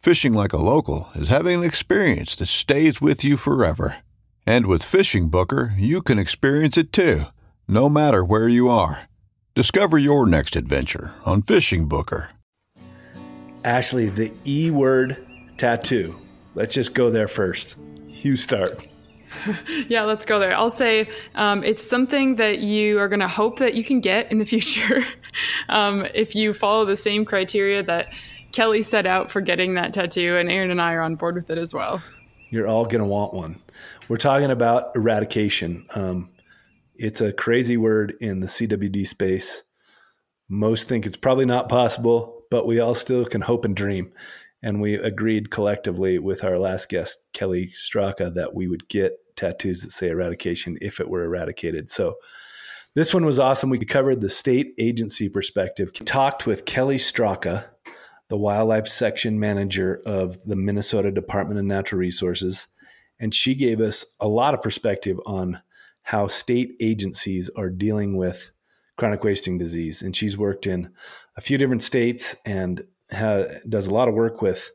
Fishing like a local is having an experience that stays with you forever. And with Fishing Booker, you can experience it too, no matter where you are. Discover your next adventure on Fishing Booker. Ashley, the E word tattoo. Let's just go there first. You start. yeah, let's go there. I'll say um, it's something that you are going to hope that you can get in the future um, if you follow the same criteria that Kelly set out for getting that tattoo, and Aaron and I are on board with it as well. You're all going to want one. We're talking about eradication. Um, it's a crazy word in the CWD space. Most think it's probably not possible, but we all still can hope and dream. And we agreed collectively with our last guest, Kelly Straka, that we would get tattoos that say eradication if it were eradicated. So this one was awesome. We covered the state agency perspective, talked with Kelly Straka, the wildlife section manager of the Minnesota Department of Natural Resources. And she gave us a lot of perspective on how state agencies are dealing with chronic wasting disease. And she's worked in a few different states and ha- does a lot of work with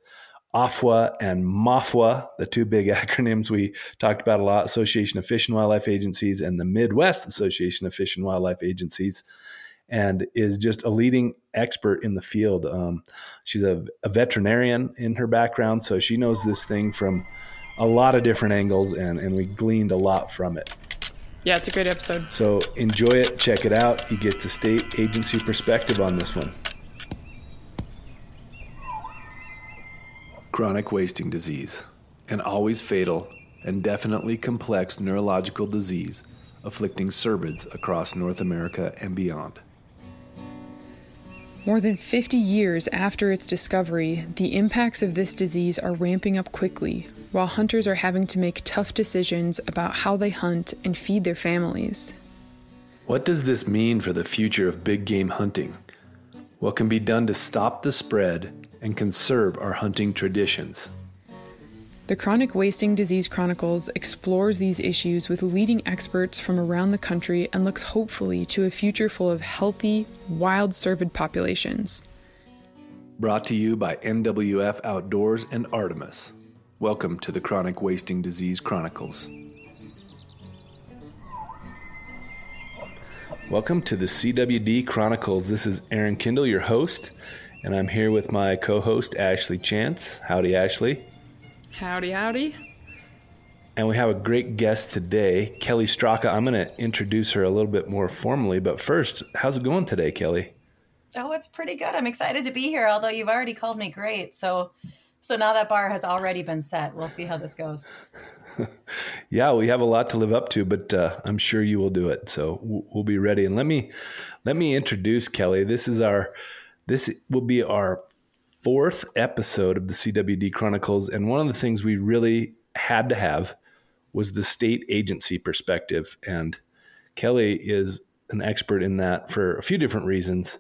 AFWA and MAFWA, the two big acronyms we talked about a lot Association of Fish and Wildlife Agencies and the Midwest Association of Fish and Wildlife Agencies and is just a leading expert in the field. Um, she's a, a, veterinarian in her background, so she knows this thing from a lot of different angles, and, and we gleaned a lot from it. Yeah, it's a great episode. So enjoy it, check it out. You get the state agency perspective on this one. Chronic wasting disease, an always fatal and definitely complex neurological disease afflicting cervids across North America and beyond. More than 50 years after its discovery, the impacts of this disease are ramping up quickly, while hunters are having to make tough decisions about how they hunt and feed their families. What does this mean for the future of big game hunting? What can be done to stop the spread and conserve our hunting traditions? The Chronic Wasting Disease Chronicles explores these issues with leading experts from around the country and looks hopefully to a future full of healthy, wild cervid populations. Brought to you by NWF Outdoors and Artemis. Welcome to the Chronic Wasting Disease Chronicles. Welcome to the CWD Chronicles. This is Aaron Kindle, your host, and I'm here with my co host, Ashley Chance. Howdy, Ashley. Howdy, howdy. And we have a great guest today, Kelly Straka. I'm going to introduce her a little bit more formally, but first, how's it going today, Kelly? Oh, it's pretty good. I'm excited to be here, although you've already called me great. So so now that bar has already been set. We'll see how this goes. yeah, we have a lot to live up to, but uh, I'm sure you will do it. So we'll be ready. And let me let me introduce Kelly. This is our this will be our fourth episode of the CWD Chronicles. And one of the things we really had to have was the state agency perspective. And Kelly is an expert in that for a few different reasons.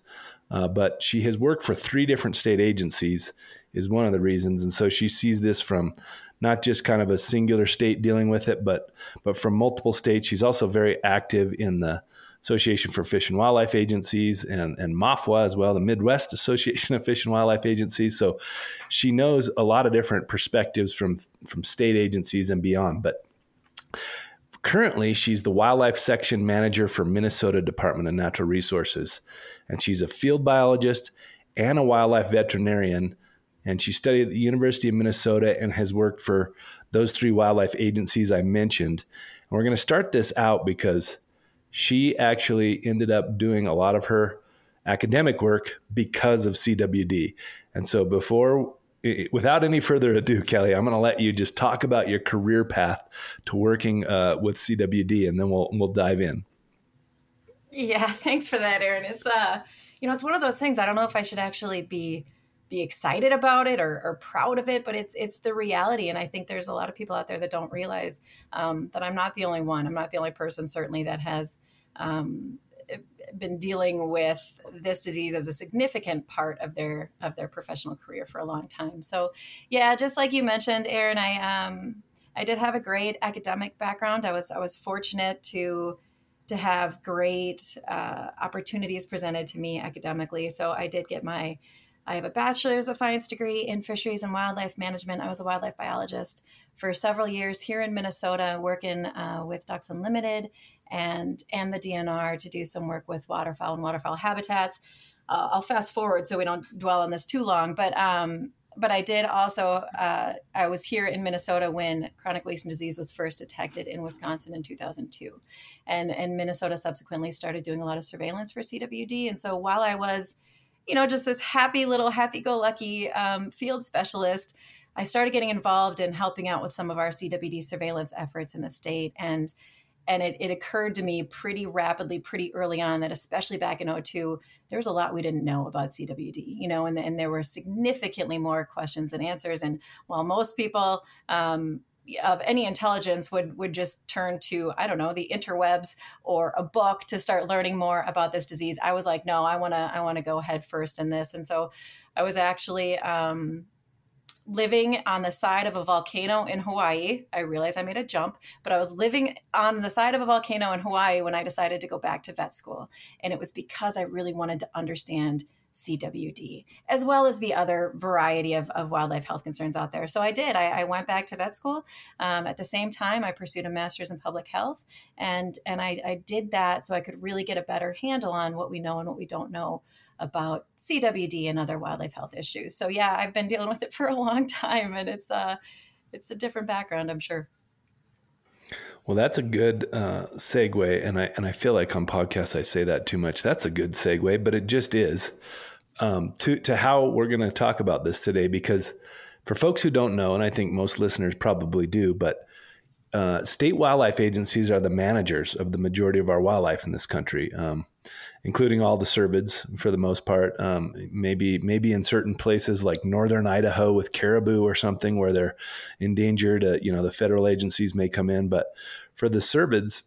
Uh, but she has worked for three different state agencies, is one of the reasons. And so she sees this from not just kind of a singular state dealing with it, but but from multiple states. She's also very active in the Association for Fish and Wildlife Agencies and, and MAFWA as well, the Midwest Association of Fish and Wildlife Agencies. So she knows a lot of different perspectives from, from state agencies and beyond. But currently, she's the wildlife section manager for Minnesota Department of Natural Resources. And she's a field biologist and a wildlife veterinarian. And she studied at the University of Minnesota and has worked for those three wildlife agencies I mentioned. And we're going to start this out because she actually ended up doing a lot of her academic work because of CWD. And so before without any further ado, Kelly, I'm going to let you just talk about your career path to working uh, with CWD, and then we'll we'll dive in. Yeah, thanks for that, Aaron. It's uh, you know, it's one of those things. I don't know if I should actually be be excited about it or, or proud of it, but it's it's the reality. And I think there's a lot of people out there that don't realize um, that I'm not the only one. I'm not the only person, certainly, that has um, been dealing with this disease as a significant part of their of their professional career for a long time. So, yeah, just like you mentioned, Aaron, I um, I did have a great academic background. I was I was fortunate to to have great uh, opportunities presented to me academically. So I did get my I have a bachelor's of science degree in fisheries and wildlife management. I was a wildlife biologist for several years here in Minnesota, working uh, with Ducks Unlimited and and the DNR to do some work with waterfowl and waterfowl habitats. Uh, I'll fast forward so we don't dwell on this too long, but um, but I did also. Uh, I was here in Minnesota when chronic wasting disease was first detected in Wisconsin in 2002, and and Minnesota subsequently started doing a lot of surveillance for CWD. And so while I was you know, just this happy little happy go lucky um, field specialist, I started getting involved in helping out with some of our CWD surveillance efforts in the state. And and it, it occurred to me pretty rapidly, pretty early on that especially back in 02, there was a lot we didn't know about CWD, you know, and, and there were significantly more questions than answers. And while most people um, of any intelligence would would just turn to I don't know the interwebs or a book to start learning more about this disease. I was like, no, I want to I want to go head first in this, and so I was actually um, living on the side of a volcano in Hawaii. I realized I made a jump, but I was living on the side of a volcano in Hawaii when I decided to go back to vet school, and it was because I really wanted to understand CWD, as well as the other variety of, of wildlife health concerns out there. So I did. I, I went back to vet school. Um, at the same time, I pursued a master's in public health, and and I, I did that so I could really get a better handle on what we know and what we don't know about CWD and other wildlife health issues. So yeah, I've been dealing with it for a long time, and it's uh, it's a different background, I'm sure. Well, that's a good uh, segue, and I and I feel like on podcasts I say that too much. That's a good segue, but it just is um, to to how we're going to talk about this today. Because for folks who don't know, and I think most listeners probably do, but uh, state wildlife agencies are the managers of the majority of our wildlife in this country. Um, including all the cervids for the most part. Um, maybe maybe in certain places like northern Idaho with caribou or something where they're endangered. Uh, you know, the federal agencies may come in, but for the cervids,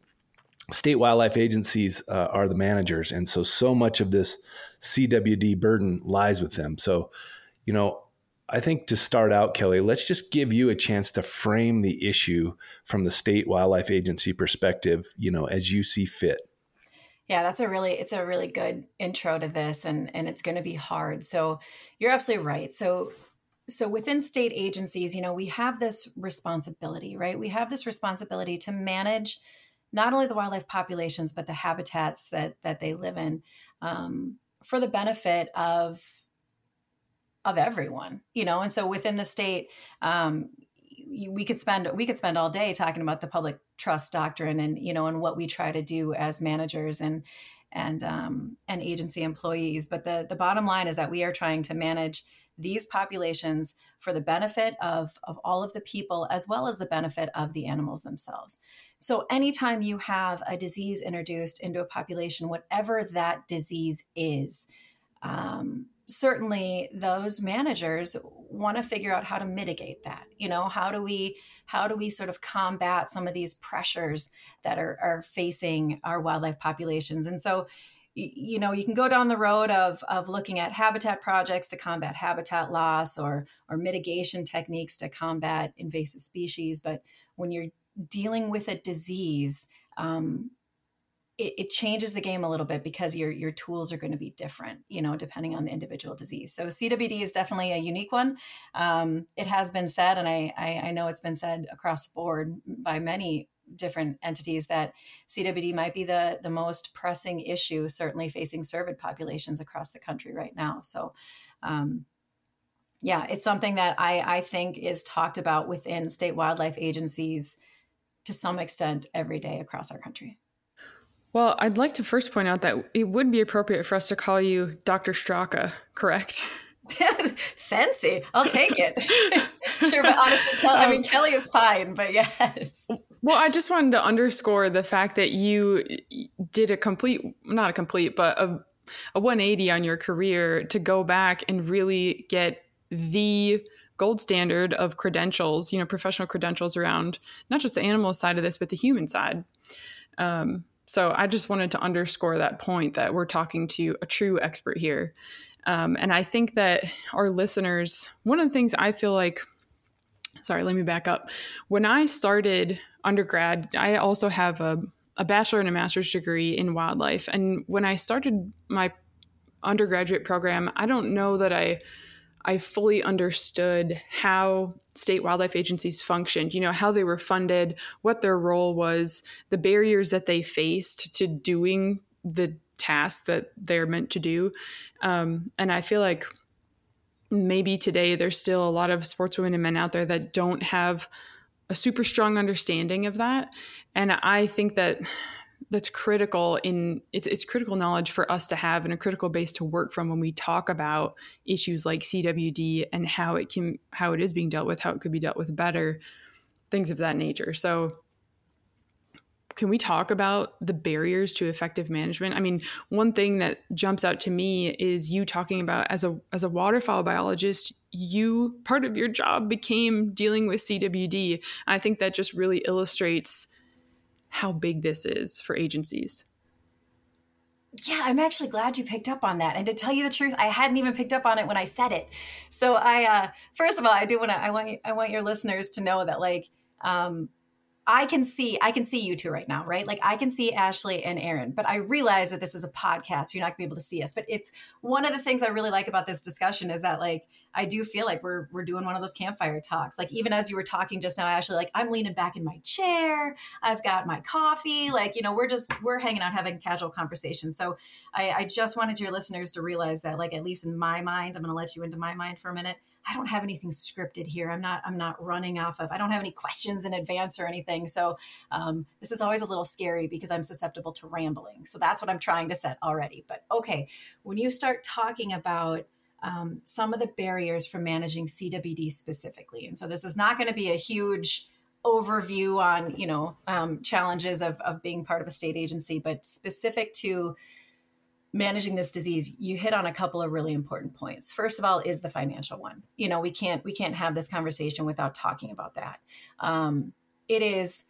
state wildlife agencies uh, are the managers, and so so much of this CWD burden lies with them. So, you know. I think to start out, Kelly, let's just give you a chance to frame the issue from the state wildlife agency perspective, you know, as you see fit. Yeah, that's a really it's a really good intro to this and and it's going to be hard. So you're absolutely right. So so within state agencies, you know, we have this responsibility, right? We have this responsibility to manage not only the wildlife populations but the habitats that that they live in um, for the benefit of of everyone, you know. And so within the state, um, we could spend we could spend all day talking about the public trust doctrine and you know and what we try to do as managers and and um, and agency employees. But the the bottom line is that we are trying to manage these populations for the benefit of of all of the people as well as the benefit of the animals themselves. So anytime you have a disease introduced into a population whatever that disease is um, certainly those managers want to figure out how to mitigate that you know? How do we how do we sort of combat some of these pressures that are, are facing our wildlife populations? And so you know you can go down the road of of looking at habitat projects to combat habitat loss or or mitigation techniques to combat invasive species but when you're dealing with a disease um, it, it, changes the game a little bit because your your tools are going to be different, you know, depending on the individual disease. So CWD is definitely a unique one. Um, it has been said, and I, I, I know it's been said across the board by many different entities that CWD might be the the most pressing issue, certainly facing cervid populations across the country right now. So. Um, yeah, it's something that I, I think is talked about within state wildlife agencies to some extent every day across our country. Well, I'd like to first point out that it would be appropriate for us to call you Dr. Straka, correct? Fancy. I'll take it. sure, but honestly, Kelly, I mean, Kelly is fine, but yes. Well, I just wanted to underscore the fact that you did a complete, not a complete, but a, a 180 on your career to go back and really get the gold standard of credentials, you know, professional credentials around not just the animal side of this, but the human side. Um, so I just wanted to underscore that point that we're talking to a true expert here. Um, and I think that our listeners, one of the things I feel like, sorry, let me back up. When I started undergrad, I also have a, a bachelor and a master's degree in wildlife. And when I started my undergraduate program, I don't know that I I fully understood how state wildlife agencies functioned, you know, how they were funded, what their role was, the barriers that they faced to doing the task that they're meant to do. Um, and I feel like maybe today there's still a lot of sportswomen and men out there that don't have a super strong understanding of that. And I think that that's critical in it's it's critical knowledge for us to have and a critical base to work from when we talk about issues like CWD and how it can how it is being dealt with, how it could be dealt with better, things of that nature. So can we talk about the barriers to effective management? I mean, one thing that jumps out to me is you talking about as a as a waterfowl biologist, you part of your job became dealing with CWD. I think that just really illustrates how big this is for agencies. Yeah, I'm actually glad you picked up on that. And to tell you the truth, I hadn't even picked up on it when I said it. So I, uh, first of all, I do want to, I want I want your listeners to know that like, um, I can see I can see you two right now, right? Like I can see Ashley and Aaron, but I realize that this is a podcast. You're not gonna be able to see us. But it's one of the things I really like about this discussion is that like I do feel like we're we're doing one of those campfire talks. Like even as you were talking just now, Ashley, like I'm leaning back in my chair. I've got my coffee. Like you know, we're just we're hanging out having casual conversation. So I, I just wanted your listeners to realize that, like at least in my mind, I'm going to let you into my mind for a minute. I don't have anything scripted here. I'm not I'm not running off of. I don't have any questions in advance or anything. So um, this is always a little scary because I'm susceptible to rambling. So that's what I'm trying to set already. But okay, when you start talking about um, some of the barriers for managing CWD specifically, and so this is not going to be a huge overview on you know um, challenges of, of being part of a state agency, but specific to managing this disease you hit on a couple of really important points. First of all is the financial one. You know we can't we can't have this conversation without talking about that. Um, it is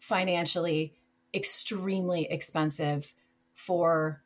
financially extremely expensive for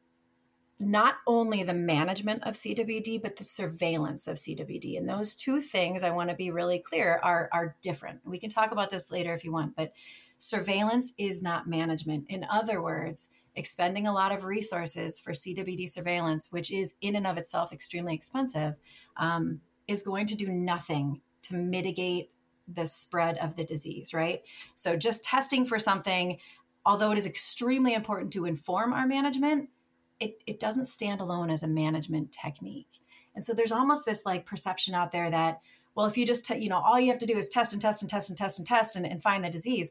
not only the management of CWD, but the surveillance of CWD. And those two things I want to be really clear are, are different. We can talk about this later if you want, but surveillance is not management. In other words, expending a lot of resources for CWD surveillance, which is in and of itself extremely expensive, um, is going to do nothing to mitigate the spread of the disease, right? So just testing for something, although it is extremely important to inform our management, it, it doesn't stand alone as a management technique. And so there's almost this like perception out there that, well, if you just, you know, all you have to do is test and test and test and test and test and, and find the disease.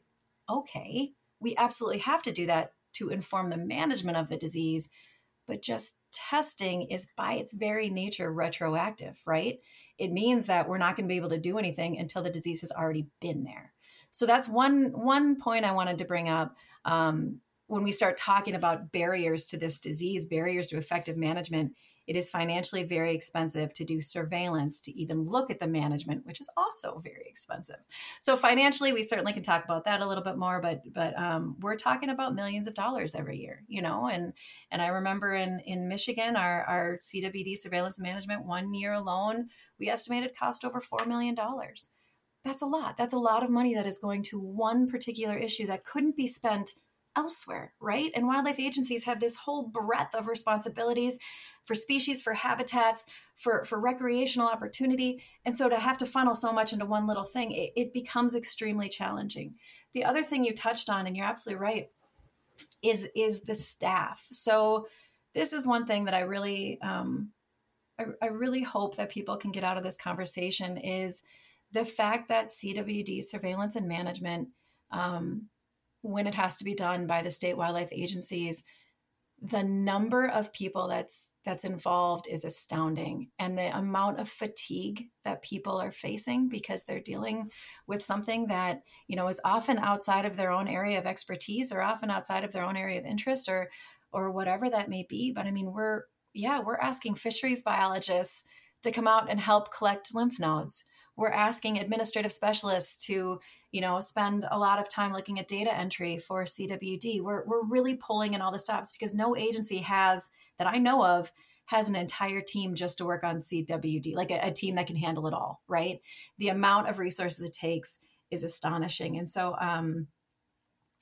Okay, we absolutely have to do that to inform the management of the disease. But just testing is by its very nature retroactive, right? It means that we're not going to be able to do anything until the disease has already been there. So that's one one point I wanted to bring up. Um, when we start talking about barriers to this disease, barriers to effective management, it is financially very expensive to do surveillance, to even look at the management, which is also very expensive. So financially, we certainly can talk about that a little bit more, but but um, we're talking about millions of dollars every year, you know. And and I remember in in Michigan, our our CWD surveillance management one year alone, we estimated cost over four million dollars. That's a lot. That's a lot of money that is going to one particular issue that couldn't be spent elsewhere, right? And wildlife agencies have this whole breadth of responsibilities for species, for habitats, for, for recreational opportunity. And so to have to funnel so much into one little thing, it, it becomes extremely challenging. The other thing you touched on, and you're absolutely right, is is the staff. So this is one thing that I really um, I, I really hope that people can get out of this conversation is the fact that CWD surveillance and management um, when it has to be done by the state wildlife agencies the number of people that's that's involved is astounding. And the amount of fatigue that people are facing because they're dealing with something that you know is often outside of their own area of expertise or often outside of their own area of interest or or whatever that may be. But i mean we're yeah we're asking fisheries biologists to come out and help collect lymph nodes we're asking administrative specialists to you know spend a lot of time looking at data entry for cwd we're, we're really pulling in all the stops because no agency has that i know of has an entire team just to work on cwd like a, a team that can handle it all right? The amount of resources it takes is astonishing. And so um,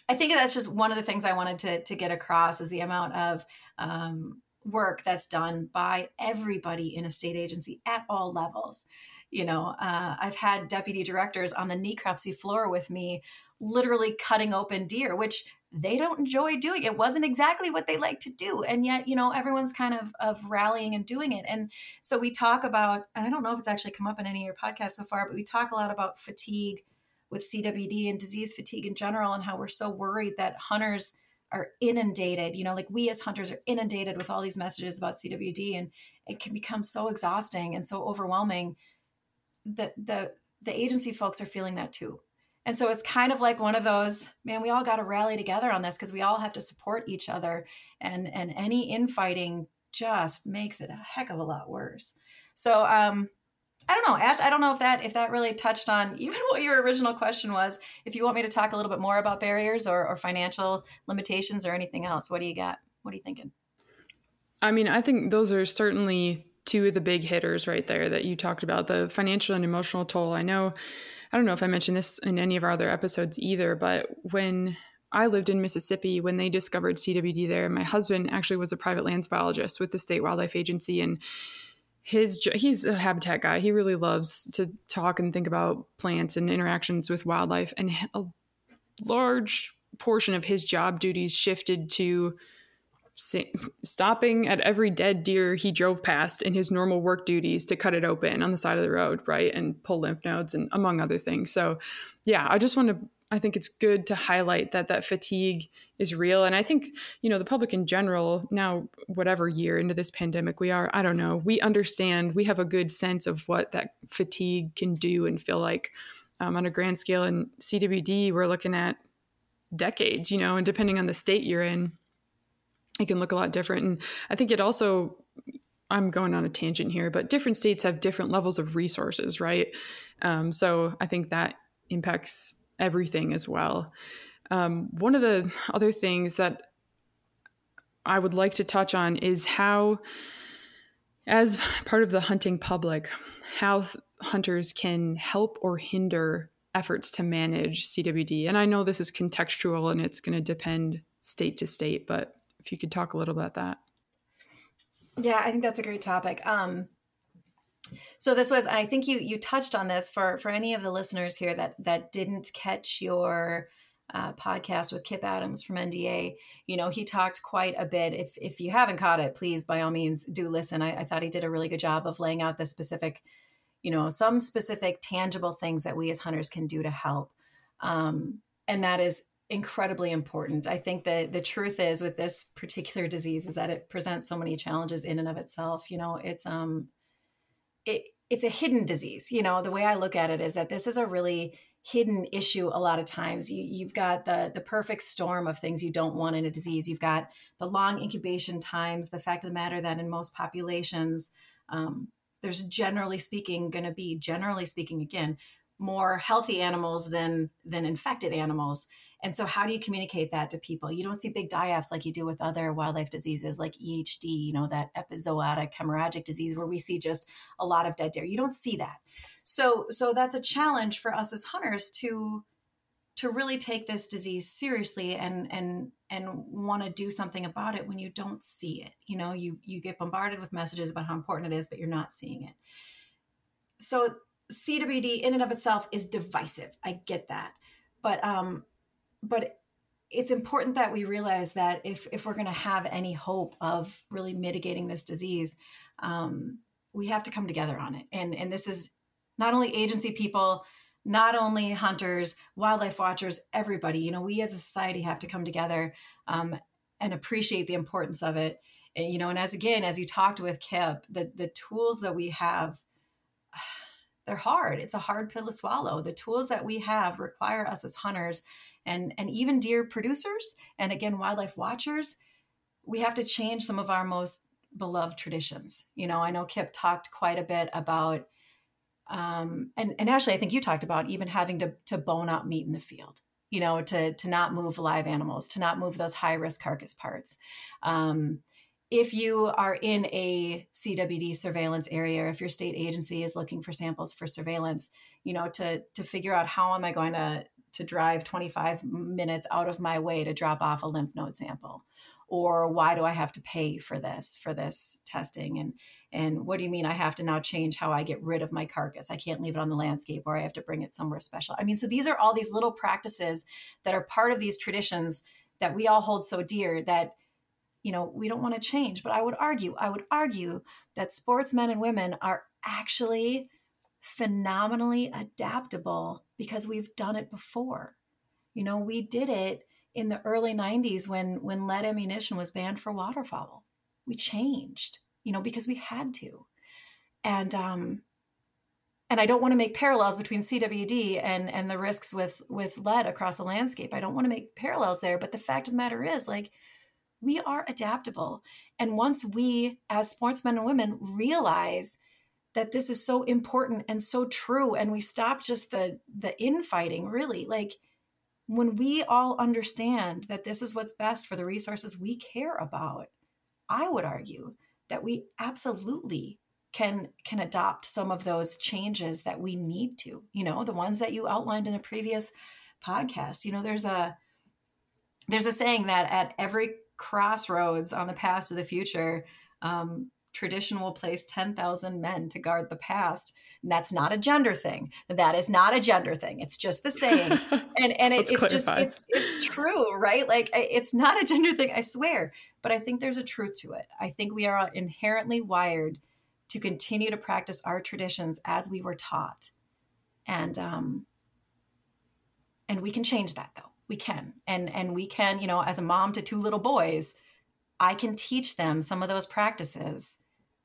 i think that's just one of the things i wanted to, to get across is the amount of um, work that's done by everybody in a state agency at all levels you know uh, i've had deputy directors on the necropsy floor with me literally cutting open deer which they don't enjoy doing. It wasn't exactly what they like to do and yet you know everyone's kind of of rallying and doing it. And so we talk about i don't know if it's actually come up in any of your podcasts so far but we talk a lot about fatigue with cwd and disease fatigue in general and how we're so worried that hunters are inundated you know like we as hunters are inundated with all these messages about cwd and it can become so exhausting and so overwhelming the the the agency folks are feeling that too. And so it's kind of like one of those, man, we all got to rally together on this because we all have to support each other. And and any infighting just makes it a heck of a lot worse. So um I don't know, Ash, I don't know if that if that really touched on even what your original question was. If you want me to talk a little bit more about barriers or, or financial limitations or anything else, what do you got? What are you thinking? I mean, I think those are certainly two of the big hitters right there that you talked about the financial and emotional toll. I know, I don't know if I mentioned this in any of our other episodes either, but when I lived in Mississippi, when they discovered CWD there, my husband actually was a private lands biologist with the state wildlife agency. And his he's a habitat guy. He really loves to talk and think about plants and interactions with wildlife. And a large portion of his job duties shifted to stopping at every dead deer he drove past in his normal work duties to cut it open on the side of the road, right? And pull lymph nodes and among other things. So, yeah, I just want to I think it's good to highlight that that fatigue is real. And I think, you know, the public in general, now, whatever year into this pandemic we are, I don't know, we understand, we have a good sense of what that fatigue can do and feel like um, on a grand scale. And CWD, we're looking at decades, you know, and depending on the state you're in, it can look a lot different. And I think it also, I'm going on a tangent here, but different states have different levels of resources, right? Um, so I think that impacts everything as well. Um, one of the other things that I would like to touch on is how, as part of the hunting public, how th- hunters can help or hinder efforts to manage CWD. And I know this is contextual and it's going to depend state to state, but if you could talk a little about that. Yeah, I think that's a great topic. Um, so this was, I think you you touched on this for for any of the listeners here that that didn't catch your uh, podcast with Kip Adams from NDA. You know, he talked quite a bit. If if you haven't caught it, please by all means do listen. I, I thought he did a really good job of laying out the specific, you know, some specific tangible things that we as hunters can do to help. Um, and that is incredibly important. I think that the truth is with this particular disease is that it presents so many challenges in and of itself. You know, it's um it it's a hidden disease. You know, the way I look at it is that this is a really hidden issue a lot of times. You, you've got the the perfect storm of things you don't want in a disease. You've got the long incubation times. The fact of the matter that in most populations, um, there's generally speaking going to be generally speaking again more healthy animals than than infected animals. And so, how do you communicate that to people? You don't see big die-offs like you do with other wildlife diseases like EHD, you know, that epizootic hemorrhagic disease where we see just a lot of dead deer. You don't see that. So, so that's a challenge for us as hunters to to really take this disease seriously and and and want to do something about it when you don't see it. You know, you you get bombarded with messages about how important it is, but you're not seeing it. So CWD in and of itself is divisive. I get that. But um but it's important that we realize that if if we're going to have any hope of really mitigating this disease, um, we have to come together on it. And and this is not only agency people, not only hunters, wildlife watchers, everybody. You know, we as a society have to come together um, and appreciate the importance of it. And, you know, and as again, as you talked with Kip, the the tools that we have they're hard. It's a hard pill to swallow. The tools that we have require us as hunters and and even deer producers and again wildlife watchers we have to change some of our most beloved traditions. You know i know kip talked quite a bit about um, and, and actually i think you talked about even having to, to bone out meat in the field you know to to not move live animals to not move those high risk carcass parts. Um, if you are in a CWD surveillance area, if your state agency is looking for samples for surveillance, you know, to to figure out how am I going to to drive 25 minutes out of my way to drop off a lymph node sample? Or why do i have to pay for this for this testing? And and what do you mean i have to now change how i get rid of my carcass? I can't leave it on the landscape or i have to bring it somewhere special. I mean so these are all these little practices that are part of these traditions that we all hold so dear that you know we don't want to change. But i would argue i would argue that sportsmen and women are actually phenomenally adaptable because we've done it before. You know, we did it in the early 90s when when lead ammunition was banned for waterfowl. We changed, you know, because we had to. And um and I don't want to make parallels between CWD and and the risks with with lead across the landscape. I don't want to make parallels there, but the fact of the matter is like we are adaptable. And once we as sportsmen and women realize that this is so important and so true and we stop just the the infighting really. Like when we all understand that this is what's best for the resources we care about i would argue that we absolutely can can adopt some of those changes that we need to you know the ones that you outlined in a previous podcast. You know there's a there's a saying that at every crossroads on the path to the future um, tradition will place 10,000 men to guard the past. And that's not a gender thing. That is not a gender thing. It's just the saying. And and it, it's just it's it's true, right? Like it's not a gender thing, I swear. But I think there's a truth to it. I think we are inherently wired to continue to practice our traditions as we were taught. And um and we can change that though. We can. And and we can, you know, as a mom to two little boys, I can teach them some of those practices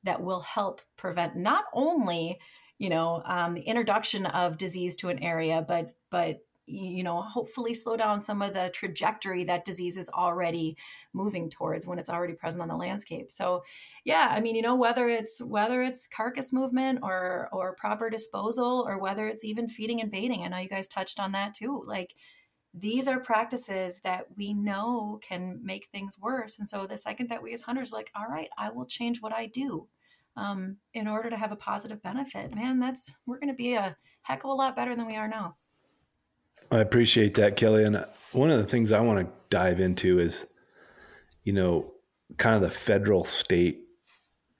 that will help prevent not only you know um, the introduction of disease to an area but but you know hopefully slow down some of the trajectory that disease is already moving towards when it's already present on the landscape so yeah i mean you know whether it's whether it's carcass movement or or proper disposal or whether it's even feeding and baiting i know you guys touched on that too like these are practices that we know can make things worse. And so the second that we as hunters like, all right, I will change what I do um, in order to have a positive benefit, man, that's we're going to be a heck of a lot better than we are now. I appreciate that, Kelly. And one of the things I want to dive into is, you know, kind of the federal state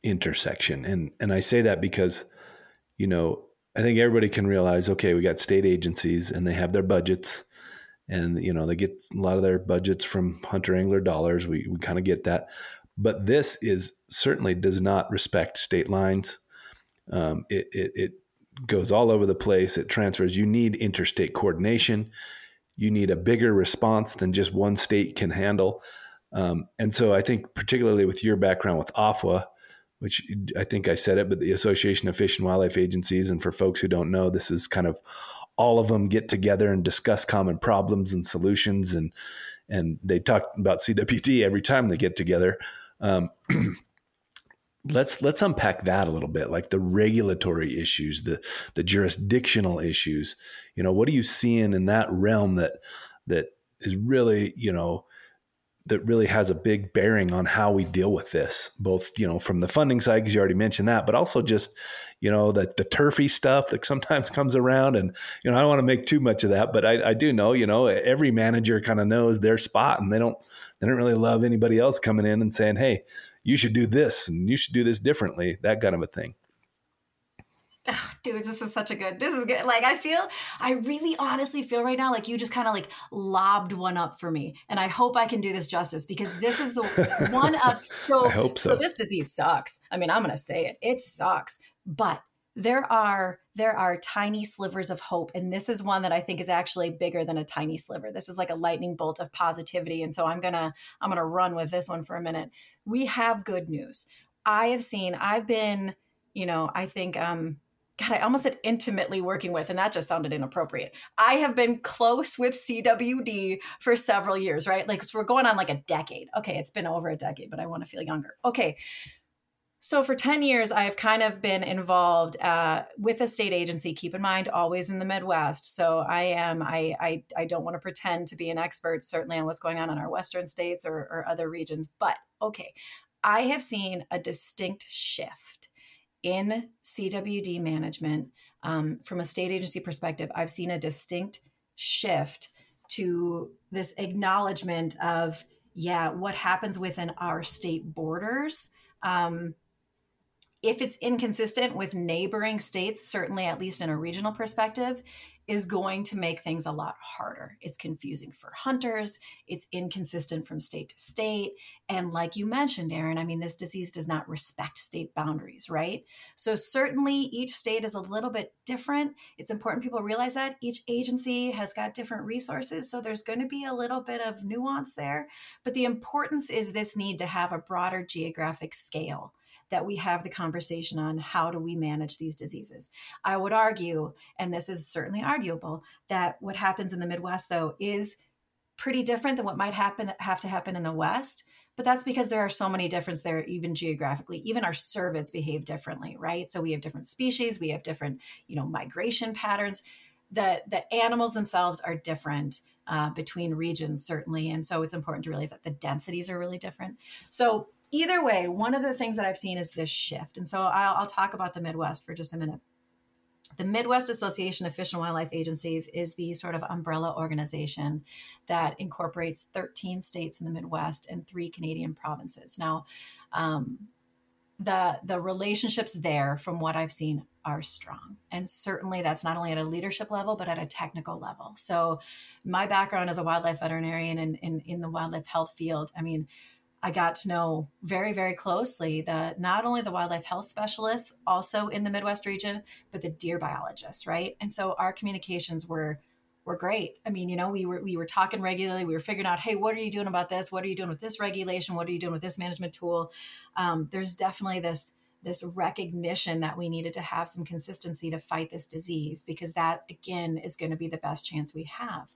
intersection. And and I say that because, you know, I think everybody can realize, okay, we got state agencies and they have their budgets and you know they get a lot of their budgets from hunter angler dollars we, we kind of get that but this is certainly does not respect state lines um, it, it, it goes all over the place it transfers you need interstate coordination you need a bigger response than just one state can handle um, and so i think particularly with your background with AFWA which I think I said it, but the Association of Fish and Wildlife Agencies. And for folks who don't know, this is kind of all of them get together and discuss common problems and solutions and and they talk about CWD every time they get together. Um, let's let's unpack that a little bit, like the regulatory issues, the the jurisdictional issues. You know, what are you seeing in that realm that that is really you know that really has a big bearing on how we deal with this, both you know from the funding side, because you already mentioned that, but also just you know that the turfy stuff that sometimes comes around, and you know I don't want to make too much of that, but I, I do know you know every manager kind of knows their spot, and they don't they don't really love anybody else coming in and saying, hey, you should do this and you should do this differently, that kind of a thing. Oh, dude, this is such a good. This is good. Like I feel, I really honestly feel right now like you just kind of like lobbed one up for me, and I hope I can do this justice because this is the one of. So, I hope so. so this disease sucks. I mean, I'm gonna say it. It sucks, but there are there are tiny slivers of hope and this is one that i think is actually bigger than a tiny sliver this is like a lightning bolt of positivity and so i'm gonna i'm gonna run with this one for a minute we have good news i have seen i've been you know i think um God, I almost said intimately working with, and that just sounded inappropriate. I have been close with CWD for several years, right? Like so we're going on like a decade. Okay, it's been over a decade, but I want to feel younger. Okay. So for 10 years, I have kind of been involved uh, with a state agency. Keep in mind, always in the Midwest. So I am, I, I, I don't want to pretend to be an expert, certainly on what's going on in our Western states or, or other regions. But okay, I have seen a distinct shift in CWD management, um, from a state agency perspective, I've seen a distinct shift to this acknowledgement of, yeah, what happens within our state borders. Um, if it's inconsistent with neighboring states, certainly at least in a regional perspective, is going to make things a lot harder. It's confusing for hunters, it's inconsistent from state to state. And like you mentioned, Aaron, I mean, this disease does not respect state boundaries, right? So, certainly each state is a little bit different. It's important people realize that each agency has got different resources. So, there's going to be a little bit of nuance there. But the importance is this need to have a broader geographic scale that we have the conversation on how do we manage these diseases. I would argue, and this is certainly arguable, that what happens in the Midwest, though, is pretty different than what might happen have to happen in the West. But that's because there are so many differences there, even geographically. Even our cervids behave differently, right? So we have different species, we have different, you know, migration patterns. The the animals themselves are different uh, between regions, certainly, and so it's important to realize that the densities are really different. So either way, one of the things that I've seen is this shift. And so I'll, I'll talk about the Midwest for just a minute. The Midwest Association of Fish and Wildlife Agencies is the sort of umbrella organization that incorporates 13 states in the Midwest and three Canadian provinces. Now, um, the the relationships there, from what I've seen, are strong, and certainly that's not only at a leadership level but at a technical level. So, my background as a wildlife veterinarian and in, in, in the wildlife health field, I mean, I got to know very, very closely the not only the wildlife health specialists, also in the Midwest region, but the deer biologists, right? And so our communications were were great. I mean, you know, we were we were talking regularly. We were figuring out, hey, what are you doing about this? What are you doing with this regulation? What are you doing with this management tool? Um, there's definitely this this recognition that we needed to have some consistency to fight this disease because that again is going to be the best chance we have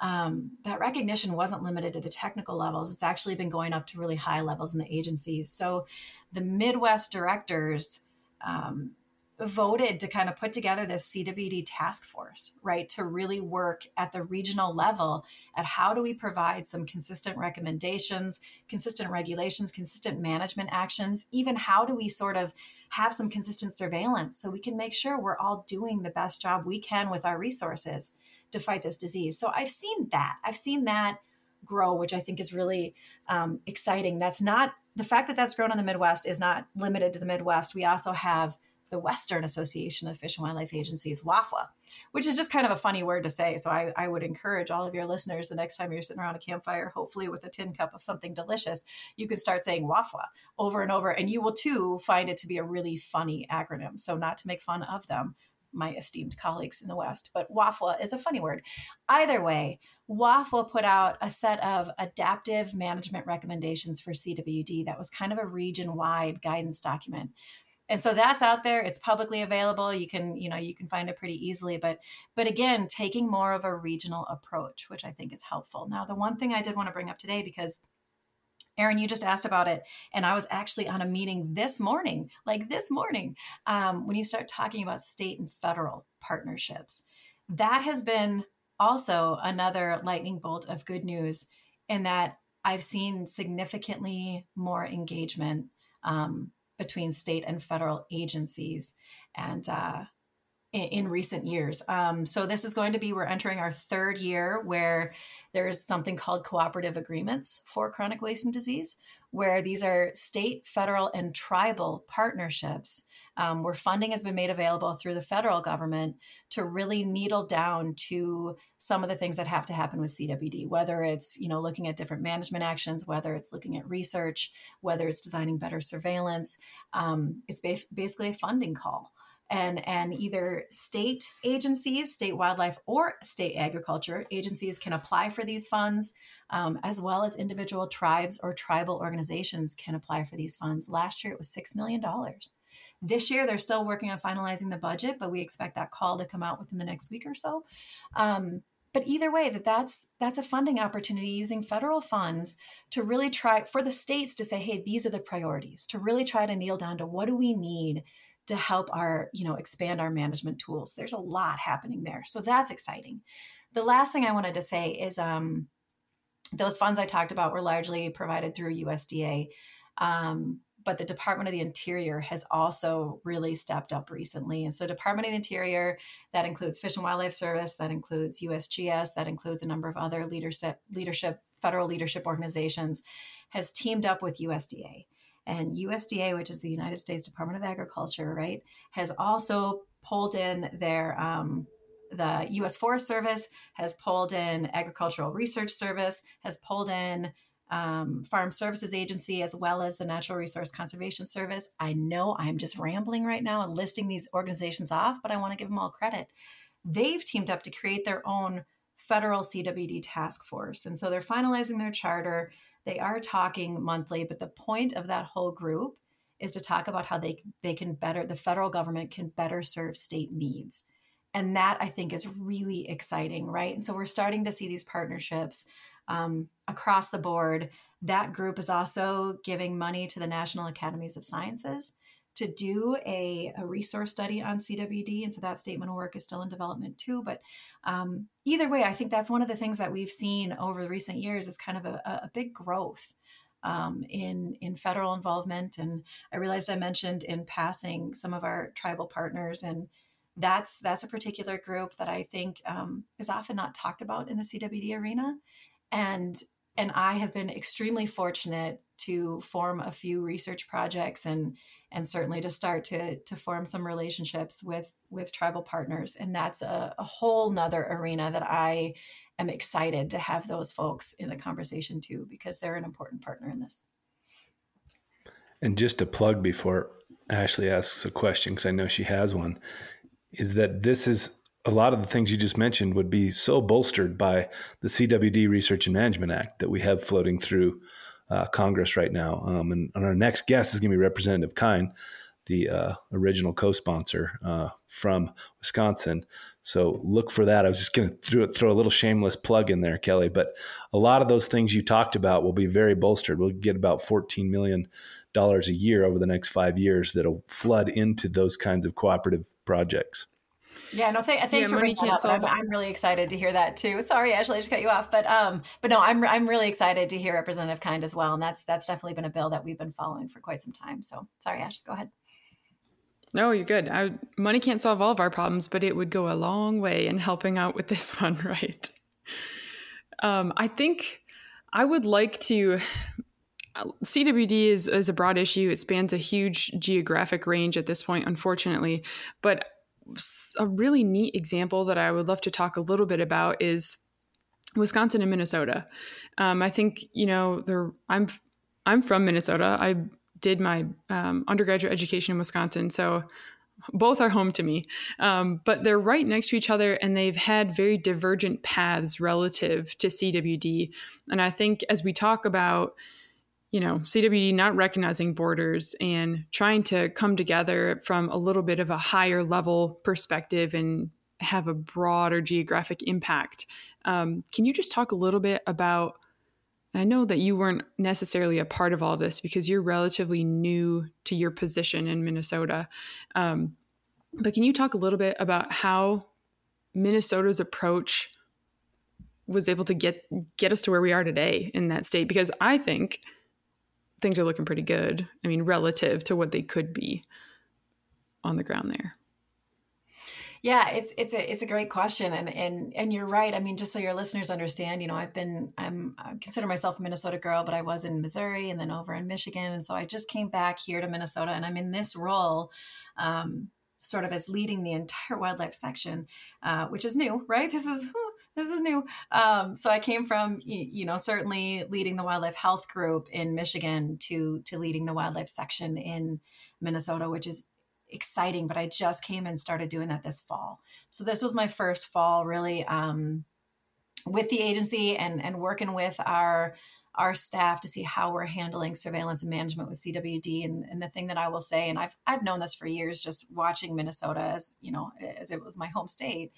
um, that recognition wasn't limited to the technical levels. It's actually been going up to really high levels in the agencies. So the Midwest directors um, voted to kind of put together this CWD task force, right? To really work at the regional level at how do we provide some consistent recommendations, consistent regulations, consistent management actions, even how do we sort of have some consistent surveillance so we can make sure we're all doing the best job we can with our resources to fight this disease. So I've seen that. I've seen that grow, which I think is really um, exciting. That's not the fact that that's grown in the Midwest is not limited to the Midwest. We also have the Western Association of Fish and Wildlife Agencies, WAFWA, which is just kind of a funny word to say. So I, I, would encourage all of your listeners the next time you're sitting around a campfire, hopefully with a tin cup of something delicious, you can start saying WAFWA over and over, and you will too find it to be a really funny acronym. So not to make fun of them, my esteemed colleagues in the West, but WAFWA is a funny word. Either way, WAFWA put out a set of adaptive management recommendations for CWD that was kind of a region wide guidance document. and so that's out there it's publicly available you can you know you can find it pretty easily but but again taking more of a regional approach which i think is helpful now the one thing i did want to bring up today because Aaron, you just asked about it. And I was actually on a meeting this morning, like this morning, um, when you start talking about state and federal partnerships. That has been also another lightning bolt of good news in that I've seen significantly more engagement um, between state and federal agencies and uh, in, in, recent years. Um, so this is going to be we're entering our third year where there's something called cooperative agreements for chronic wasting disease, where these are state, federal, and tribal partnerships um, where funding has been made available through the federal government to really needle down to some of the things that have to happen with CWD, whether it's you know looking at different management actions, whether it's looking at research, whether it's designing better surveillance. Um, it's ba- basically a funding call and and either state agencies state wildlife or state agriculture agencies can apply for these funds um, as well as individual tribes or tribal organizations can apply for these funds last year it was $6 million this year, they're still working on finalizing the budget, but we expect that call to come out within the next week or so. Um, but either way, that that's that's a funding opportunity using federal funds to really try for the states to say, hey, these are the priorities. To really try to kneel down to what do we need to help our you know expand our management tools. There's a lot happening there, so that's exciting. The last thing I wanted to say is um, those funds I talked about were largely provided through USDA. Um, but the Department of the Interior has also really stepped up recently. And so, Department of the Interior, that includes Fish and Wildlife Service, that includes USGS, that includes a number of other leadership, leadership, federal leadership organizations, has teamed up with USDA. And USDA, which is the United States Department of Agriculture, right, has also pulled in their um, the U.S. Forest Service has pulled in Agricultural Research Service, has pulled in um, Farm Services Agency, as well as the Natural Resource Conservation Service. I know I'm just rambling right now and listing these organizations off, but I want to give them all credit. They've teamed up to create their own federal CWD task force. And so they're finalizing their charter. They are talking monthly, but the point of that whole group is to talk about how they, they can better, the federal government can better serve state needs. And that I think is really exciting, right? And so we're starting to see these partnerships um, across the board. That group is also giving money to the National Academies of Sciences to do a, a resource study on CWD. And so that statement of work is still in development too. But um, either way, I think that's one of the things that we've seen over the recent years is kind of a, a big growth um, in in federal involvement. And I realized I mentioned in passing some of our tribal partners, and that's that's a particular group that I think um, is often not talked about in the CWD arena and and I have been extremely fortunate to form a few research projects and and certainly to start to to form some relationships with with tribal partners and that's a, a whole nother arena that I am excited to have those folks in the conversation too because they're an important partner in this. And just to plug before Ashley asks a question because I know she has one, is that this is a lot of the things you just mentioned would be so bolstered by the CWD Research and Management Act that we have floating through uh, Congress right now. Um, and, and, our next guest is going to be Representative Kind, the uh, original co-sponsor uh, from Wisconsin. So look for that. I was just going to throw a little shameless plug in there, Kelly. But a lot of those things you talked about will be very bolstered. We'll get about $14 million a year over the next five years that'll flood into those kinds of cooperative projects. Yeah, no, th- thanks yeah, for bringing that up. I'm, I'm, really excited to hear that too. Sorry, Ashley, I just cut you off, but um, but no, I'm I'm really excited to hear Representative Kind as well, and that's that's definitely been a bill that we've been following for quite some time. So sorry, Ash, go ahead. No, you're good. I, money can't solve all of our problems, but it would go a long way in helping out with this one, right? Um, I think I would like to. CWD is, is a broad issue. It spans a huge geographic range at this point, unfortunately. But a really neat example that I would love to talk a little bit about is Wisconsin and Minnesota. Um, I think you know I'm I'm from Minnesota. I did my um, undergraduate education in Wisconsin, so both are home to me. Um, but they're right next to each other, and they've had very divergent paths relative to CWD. And I think as we talk about you know, CWD not recognizing borders and trying to come together from a little bit of a higher level perspective and have a broader geographic impact. Um, can you just talk a little bit about? I know that you weren't necessarily a part of all this because you're relatively new to your position in Minnesota. Um, but can you talk a little bit about how Minnesota's approach was able to get get us to where we are today in that state? Because I think things are looking pretty good. I mean, relative to what they could be on the ground there. Yeah, it's it's a it's a great question, and and and you're right. I mean, just so your listeners understand, you know, I've been I'm I consider myself a Minnesota girl, but I was in Missouri and then over in Michigan, and so I just came back here to Minnesota, and I'm in this role. Um, sort of as leading the entire wildlife section, uh, which is new, right? This is this is new. Um, so I came from you, know certainly leading the wildlife health group in Michigan to to leading the wildlife section in Minnesota, which is exciting. But I just came and started doing that this fall. So this was my first fall really um, with the agency and and working with our our staff to see how we're handling surveillance and management with CWD. And, and, the thing that I will say, and I've I've known this for years, just watching Minnesota as you know as it was my home state,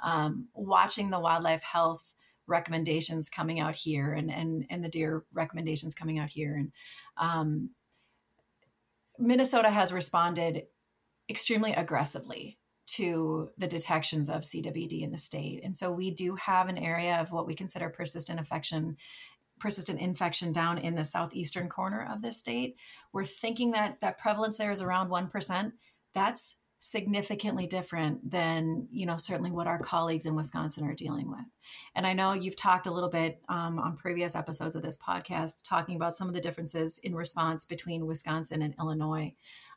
um, watching the wildlife health recommendations coming out here and and and the deer recommendations coming out here, and um, Minnesota has responded extremely aggressively to the detections of CWD in the state. And so we do have an area of what we consider persistent infection persistent infection down in the southeastern corner of the state. We're thinking that that prevalence there is around 1%. That's significantly different than you know certainly what our colleagues in wisconsin are dealing with and i know you've talked a little bit um, on previous episodes of this podcast talking about some of the differences in response between wisconsin and illinois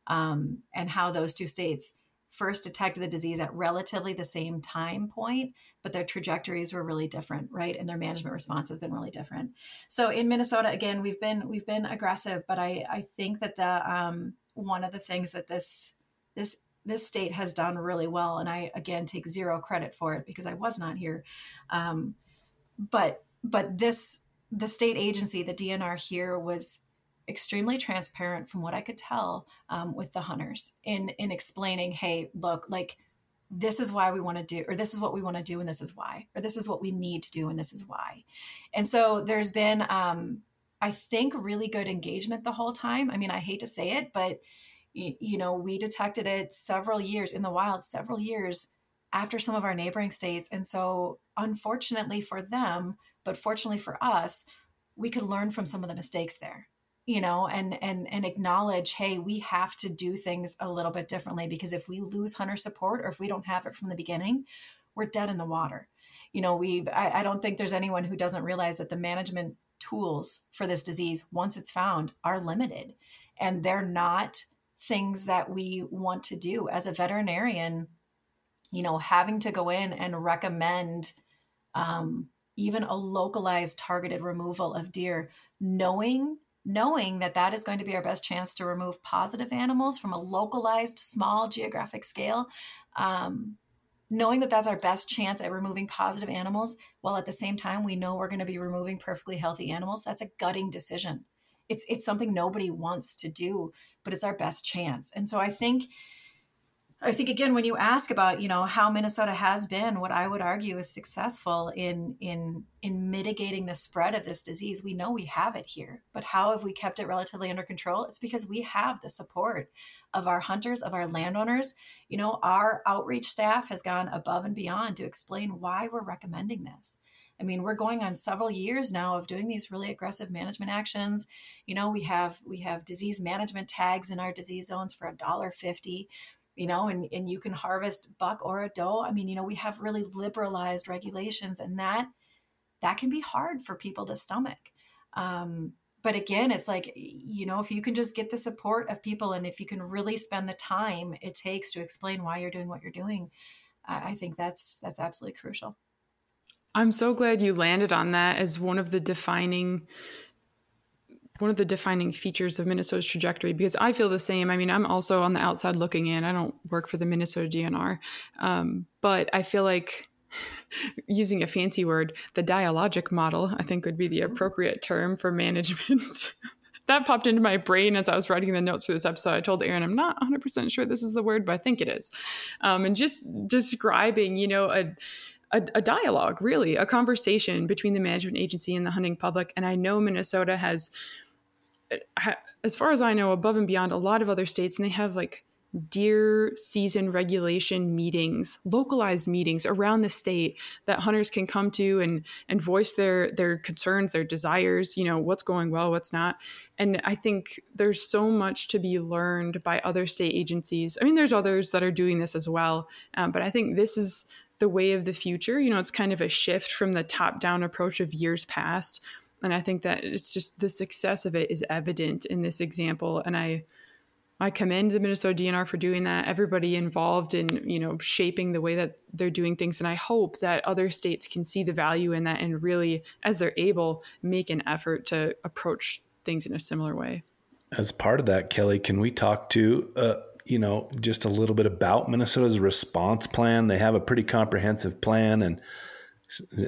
um, and how those two states first detected the disease at relatively the same time point, but their trajectories were really different, right? And their management response has been really different. So in Minnesota, again, we've been we've been aggressive, but I I think that the um, one of the things that this this this state has done really well, and I again take zero credit for it because I was not here, um, but but this the state agency, the DNR here was extremely transparent from what I could tell um, with the hunters in in explaining, hey, look, like this is why we want to do, or this is what we want to do, and this is why, or this is what we need to do, and this is why. And so there's been, um, I think, really good engagement the whole time. I mean, I hate to say it, but you, you know, we detected it several years in the wild, several years after some of our neighboring states, and so unfortunately for them, but fortunately for us, we could learn from some of the mistakes there you know and and and acknowledge hey we have to do things a little bit differently because if we lose hunter support or if we don't have it from the beginning we're dead in the water. You know we've I, I don't think there's anyone who doesn't realize that the management tools for this disease once it's found are limited and they're not things that we want to do. As a veterinarian you know having to go in and recommend um, even a localized targeted removal of deer knowing knowing that that is going to be our best chance to remove positive animals from a localized small geographic scale um, knowing that that's our best chance at removing positive animals while at the same time we know we're going to be removing perfectly healthy animals that's a gutting decision. It's it's something nobody wants to do but it's our best chance. And so i think I think again, when you ask about you know how Minnesota has been, what I would argue is successful in in in mitigating the spread of this disease. We know we have it here, but how have we kept it relatively under control? It's because we have the support of our hunters, of our landowners. You know, our outreach staff has gone above and beyond to explain why we're recommending this. I mean, we're going on several years now of doing these really aggressive management actions. You know, we have we have disease management tags in our disease zones for a dollar fifty you know, and, and you can harvest buck or a doe. I mean, you know, we have really liberalized regulations and that that can be hard for people to stomach. Um, but again, it's like, you know, if you can just get the support of people and if you can really spend the time it takes to explain why you're doing what you're doing, I, I think that's that's absolutely crucial. I'm so glad you landed on that as one of the defining one of the defining features of Minnesota's trajectory because I feel the same. I mean, I'm also on the outside looking in. I don't work for the Minnesota DNR, um, but I feel like using a fancy word, the dialogic model, I think would be the appropriate term for management. that popped into my brain as I was writing the notes for this episode. I told Aaron, I'm not 100% sure this is the word, but I think it is. Um, and just describing, you know, a, a, a, dialogue, really, a conversation between the management agency and the hunting public. And I know Minnesota has, as far as I know, above and beyond a lot of other states, and they have like deer season regulation meetings, localized meetings around the state that hunters can come to and and voice their their concerns, their desires, you know, what's going well, what's not. And I think there's so much to be learned by other state agencies. I mean, there's others that are doing this as well, um, but I think this is the way of the future. You know, it's kind of a shift from the top down approach of years past. And I think that it's just the success of it is evident in this example. And I I commend the Minnesota DNR for doing that. Everybody involved in you know shaping the way that they're doing things, and I hope that other states can see the value in that and really, as they're able, make an effort to approach things in a similar way. As part of that, Kelly, can we talk to uh, you know just a little bit about Minnesota's response plan? They have a pretty comprehensive plan, and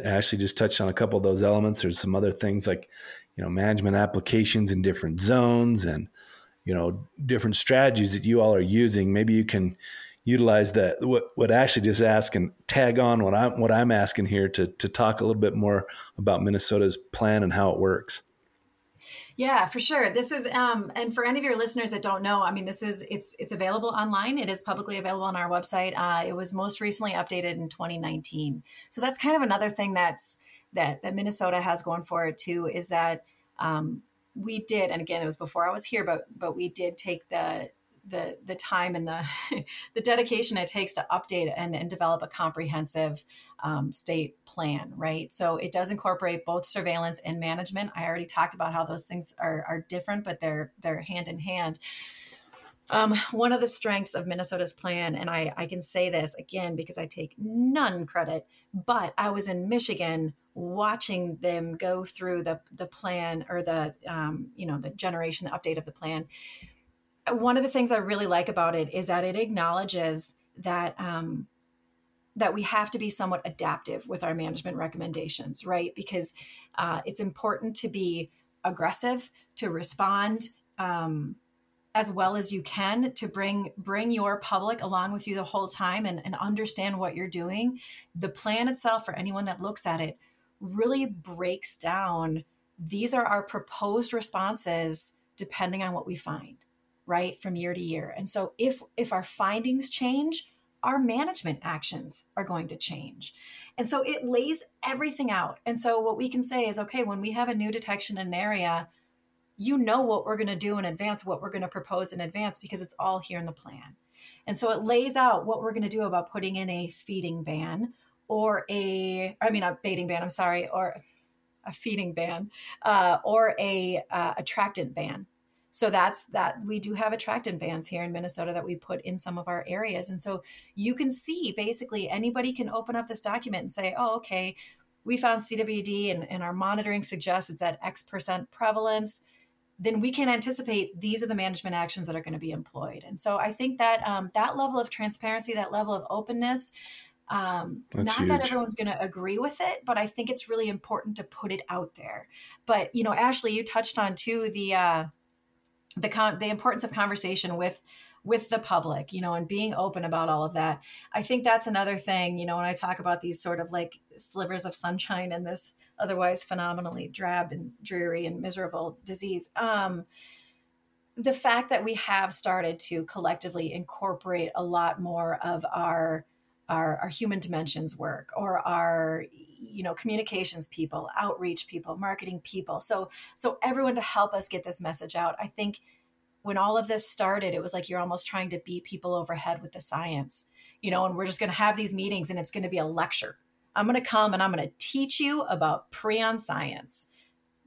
Ashley just touched on a couple of those elements. There's some other things like you know management applications in different zones and you know different strategies that you all are using maybe you can utilize that what what Ashley just asked and tag on what I'm what I'm asking here to to talk a little bit more about Minnesota's plan and how it works. Yeah, for sure. This is um and for any of your listeners that don't know, I mean this is it's it's available online. It is publicly available on our website. Uh, it was most recently updated in 2019. So that's kind of another thing that's that that Minnesota has going for it too is that um, we did, and again, it was before I was here, but but we did take the the the time and the the dedication it takes to update and, and develop a comprehensive um, state plan, right? So it does incorporate both surveillance and management. I already talked about how those things are are different, but they're they're hand in hand. Um, one of the strengths of Minnesota's plan, and I, I can say this again because I take none credit, but I was in Michigan watching them go through the the plan or the um, you know the generation the update of the plan one of the things i really like about it is that it acknowledges that um, that we have to be somewhat adaptive with our management recommendations right? Because uh, it's important to be aggressive to respond um, as well as you can to bring bring your public along with you the whole time and, and understand what you're doing. The plan itself for anyone that looks at it really breaks down these are our proposed responses depending on what we find right from year to year. And so if if our findings change our management actions are going to change. And so it lays everything out. And so what we can say is okay when we have a new detection in an area you know what we're going to do in advance what we're going to propose in advance because it's all here in the plan. And so it lays out what we're going to do about putting in a feeding ban or a, I mean, a baiting ban, I'm sorry, or a feeding ban, uh, or a uh, attractant ban. So that's that we do have attractant bands here in Minnesota that we put in some of our areas. And so you can see basically anybody can open up this document and say, oh, okay, we found CWD and, and our monitoring suggests it's at X percent prevalence. Then we can anticipate these are the management actions that are going to be employed. And so I think that um, that level of transparency, that level of openness, um, not huge. that everyone's going to agree with it, but I think it's really important to put it out there. But you know, Ashley, you touched on too the uh, the con- the importance of conversation with with the public, you know, and being open about all of that. I think that's another thing, you know, when I talk about these sort of like slivers of sunshine in this otherwise phenomenally drab and dreary and miserable disease. Um, the fact that we have started to collectively incorporate a lot more of our our, our human dimensions work or our you know communications people outreach people marketing people. So so everyone to help us get this message out. I think when all of this started it was like you're almost trying to beat people overhead with the science you know and we're just going to have these meetings and it's going to be a lecture. I'm going to come and i'm going to teach you about prion science.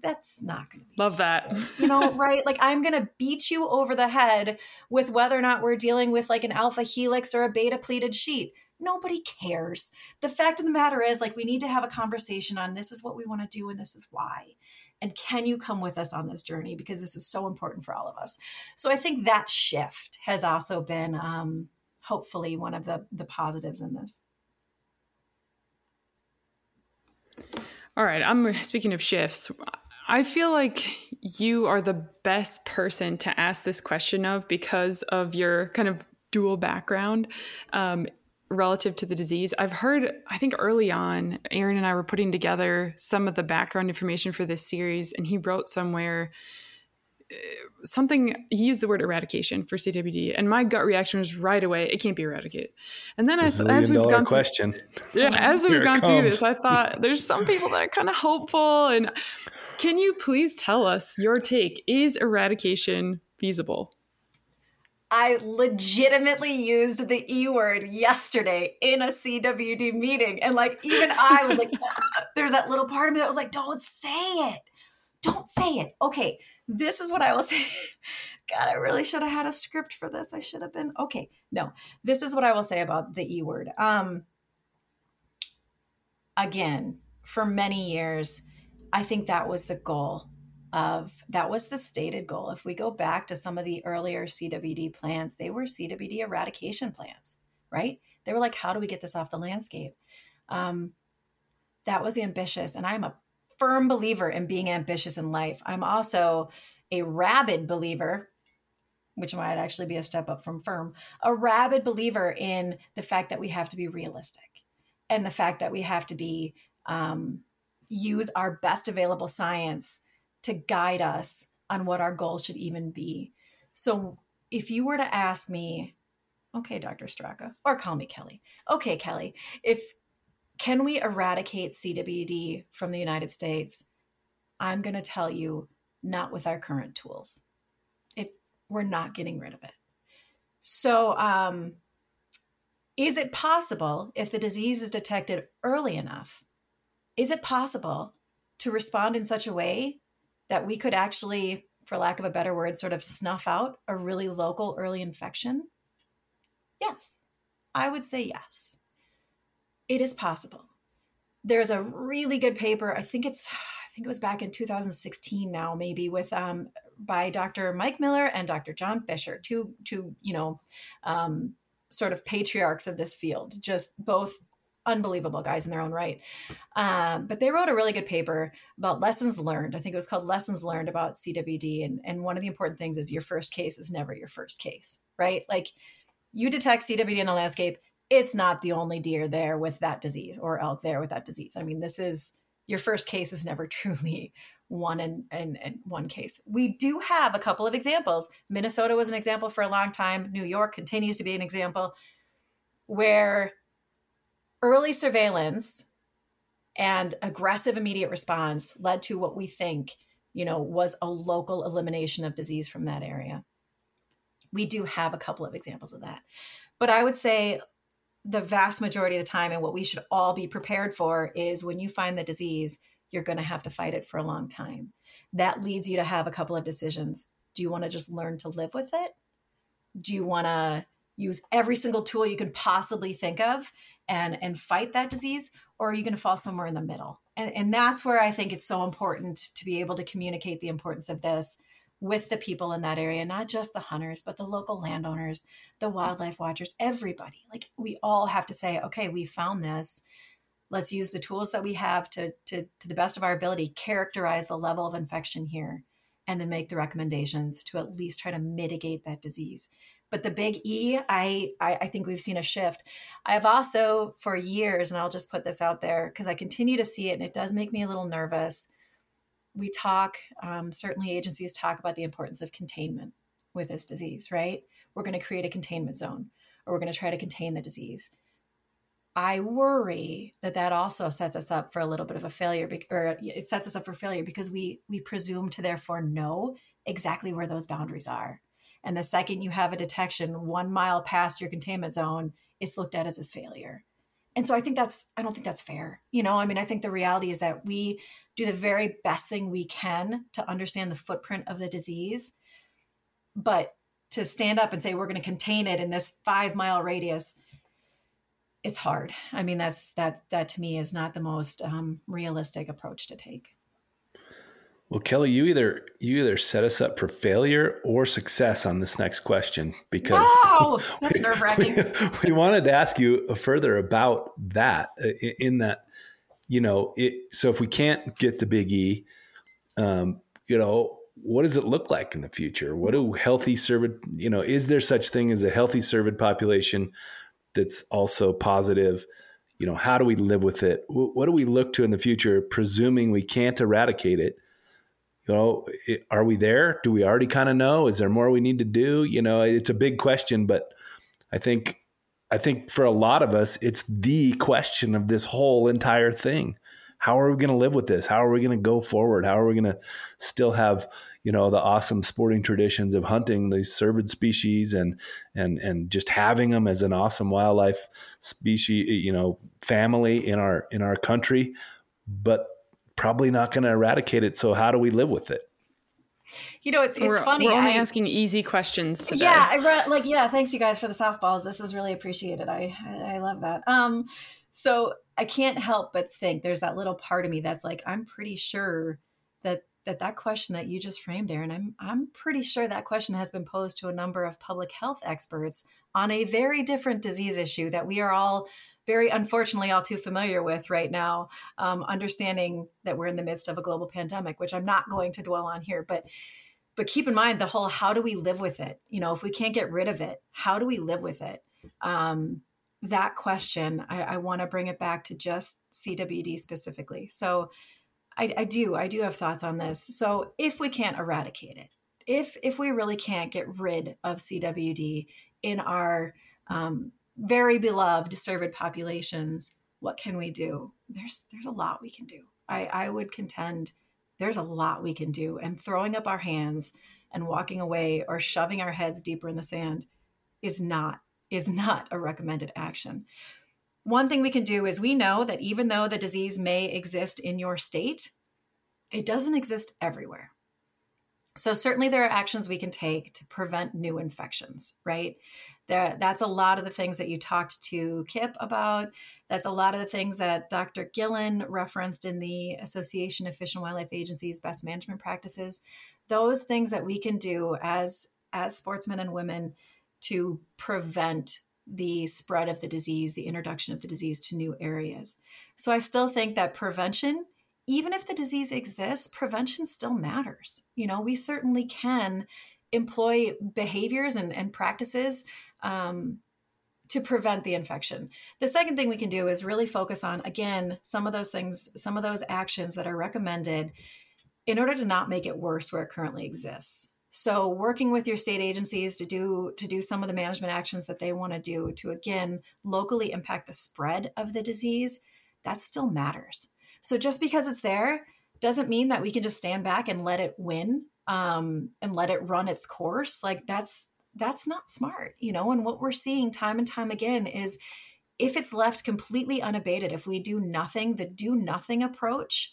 That's not going to be love that. you know right? Like i'm going to beat you over the head with whether or not we're dealing with like an alpha helix or a beta pleated sheet nobody cares. The fact of the matter is, like, we need to have a conversation on this is what we want to do and this is why. And can you come with us on this journey? Because this is so important for all of us. So I think that shift has also been um, hopefully one of the, the positives in this. All right. I'm speaking of shifts. I feel like you are the best person to ask this question of because of your kind of dual background um, relative to the disease. I've heard, I think early on, Aaron and I were putting together some of the background information for this series, and he wrote somewhere uh, something he used the word eradication for CWD, and my gut reaction was right away, it can't be eradicated. And then as, as we've gone question, through, yeah, as we've gone through this, I thought there's some people that are kind of hopeful. And can you please tell us your take? Is eradication feasible? I legitimately used the E word yesterday in a CWD meeting. And like, even I was like, there's that little part of me that was like, don't say it. Don't say it. Okay this is what I will say. God, I really should have had a script for this. I should have been okay. No, this is what I will say about the E word. Um, again, for many years, I think that was the goal of that was the stated goal. If we go back to some of the earlier CWD plans, they were CWD eradication plans, right? They were like, how do we get this off the landscape? Um, that was ambitious, and I'm a firm believer in being ambitious in life. I'm also a rabid believer, which might actually be a step up from firm, a rabid believer in the fact that we have to be realistic and the fact that we have to be um, use our best available science to guide us on what our goals should even be. So if you were to ask me, okay, Dr. Straka, or call me Kelly. Okay, Kelly, if can we eradicate CWD from the United States? I'm going to tell you, not with our current tools. It we're not getting rid of it. So, um, is it possible if the disease is detected early enough? Is it possible to respond in such a way that we could actually, for lack of a better word, sort of snuff out a really local early infection? Yes, I would say yes it is possible. There's a really good paper. I think it's I think it was back in 2016 now, maybe with um, by Dr. Mike Miller and Dr. John Fischer, two two you know um, sort of patriarchs of this field, just both unbelievable guys in their own right. Um, but they wrote a really good paper about lessons learned. I think it was called Lessons Learned about CWD. And, and one of the important things is your first case is never your first case, right? Like you detect CWD in the landscape, it's not the only deer there with that disease or elk there with that disease. I mean, this is your first case is never truly one and, in, in, one case. We do have a couple of examples. Minnesota was an example for a long time. New York continues to be an example where early surveillance and aggressive immediate response led to what we think, you know, was a local elimination of disease from that area. We do have a couple of examples of that. But I would say the vast majority of the time and what we should all be prepared for is when you find the disease you're going to have to fight it for a long time that leads you to have a couple of decisions do you want to just learn to live with it do you want to use every single tool you can possibly think of and and fight that disease or are you going to fall somewhere in the middle and and that's where i think it's so important to be able to communicate the importance of this with the people in that area, not just the hunters, but the local landowners, the wildlife watchers, everybody. Like we all have to say, okay, we found this. Let's use the tools that we have to, to, to the best of our ability, characterize the level of infection here, and then make the recommendations to at least try to mitigate that disease. But the big E, I, I, I think we've seen a shift. I've also, for years, and I'll just put this out there because I continue to see it and it does make me a little nervous we talk, um, certainly agencies talk about the importance of containment with this disease, right? We're going to create a containment zone or we're going to try to contain the disease. I worry that that also sets us up for a little bit of a failure, or it sets us up for failure because we we presume to therefore know exactly where those boundaries are. And the second you have a detection one mile past your containment zone, it's looked at as a failure. And so I think that's I don't think that's fair. You know, I mean, I think the reality is that we do the very best thing we can to understand the footprint of the disease. But to stand up and say we're going to contain it in this five mile radius, it's hard. I mean, that's that that to me is not the most um, realistic approach to take. Well, Kelly, you either you either set us up for failure or success on this next question because that's nerve wracking. We, we, wanted to ask you further about that. In that, you know, it. So if we can't get the big E, um, you know, what does it look like in the future? What do healthy cervid, you know, is there such thing as a healthy cervid population that's also positive? You know, how do we live with it? What do we look to in the future, presuming we can't eradicate it? You know, are we there? Do we already kind of know? Is there more we need to do? You know, it's a big question, but I think I think for a lot of us, it's the question of this whole entire thing. How are we going to live with this? How are we going to go forward? How are we going to still have, you know, the awesome sporting traditions of hunting these cervid species and and and just having them as an awesome wildlife species, you know, family in our in our country, but probably not going to eradicate it. So how do we live with it? You know, it's it's we're, funny. We're only I, asking easy questions today. Yeah, I re- like yeah. Thanks you guys for the softballs. This is really appreciated. I I, I love that. Um, so I can't help but think there's that little part of me that's like, I'm pretty sure that that that question that you just framed, Aaron, I'm I'm pretty sure that question has been posed to a number of public health experts on a very different disease issue that we are all very unfortunately all too familiar with right now, um, understanding that we're in the midst of a global pandemic, which I'm not going to dwell on here, but but keep in mind the whole how do we live with it? You know, if we can't get rid of it, how do we live with it? Um, that question, I, I want to bring it back to just CWD specifically. So I, I do, I do have thoughts on this. So if we can't eradicate it, if if we really can't get rid of CWD in our um, very beloved cervid populations, what can we do? There's there's a lot we can do. I, I would contend there's a lot we can do, and throwing up our hands and walking away or shoving our heads deeper in the sand is not is not a recommended action. One thing we can do is we know that even though the disease may exist in your state, it doesn't exist everywhere. So, certainly, there are actions we can take to prevent new infections, right? That's a lot of the things that you talked to Kip about. That's a lot of the things that Dr. Gillin referenced in the Association of Fish and Wildlife Agencies Best Management Practices. Those things that we can do as as sportsmen and women to prevent the spread of the disease, the introduction of the disease to new areas. So I still think that prevention, even if the disease exists, prevention still matters. You know, we certainly can employ behaviors and, and practices um, to prevent the infection. The second thing we can do is really focus on, again, some of those things, some of those actions that are recommended in order to not make it worse where it currently exists. So working with your state agencies to do to do some of the management actions that they want to do to again locally impact the spread of the disease, that still matters. So just because it's there doesn't mean that we can just stand back and let it win um, and let it run its course. Like that's that's not smart, you know. And what we're seeing time and time again is if it's left completely unabated, if we do nothing, the do nothing approach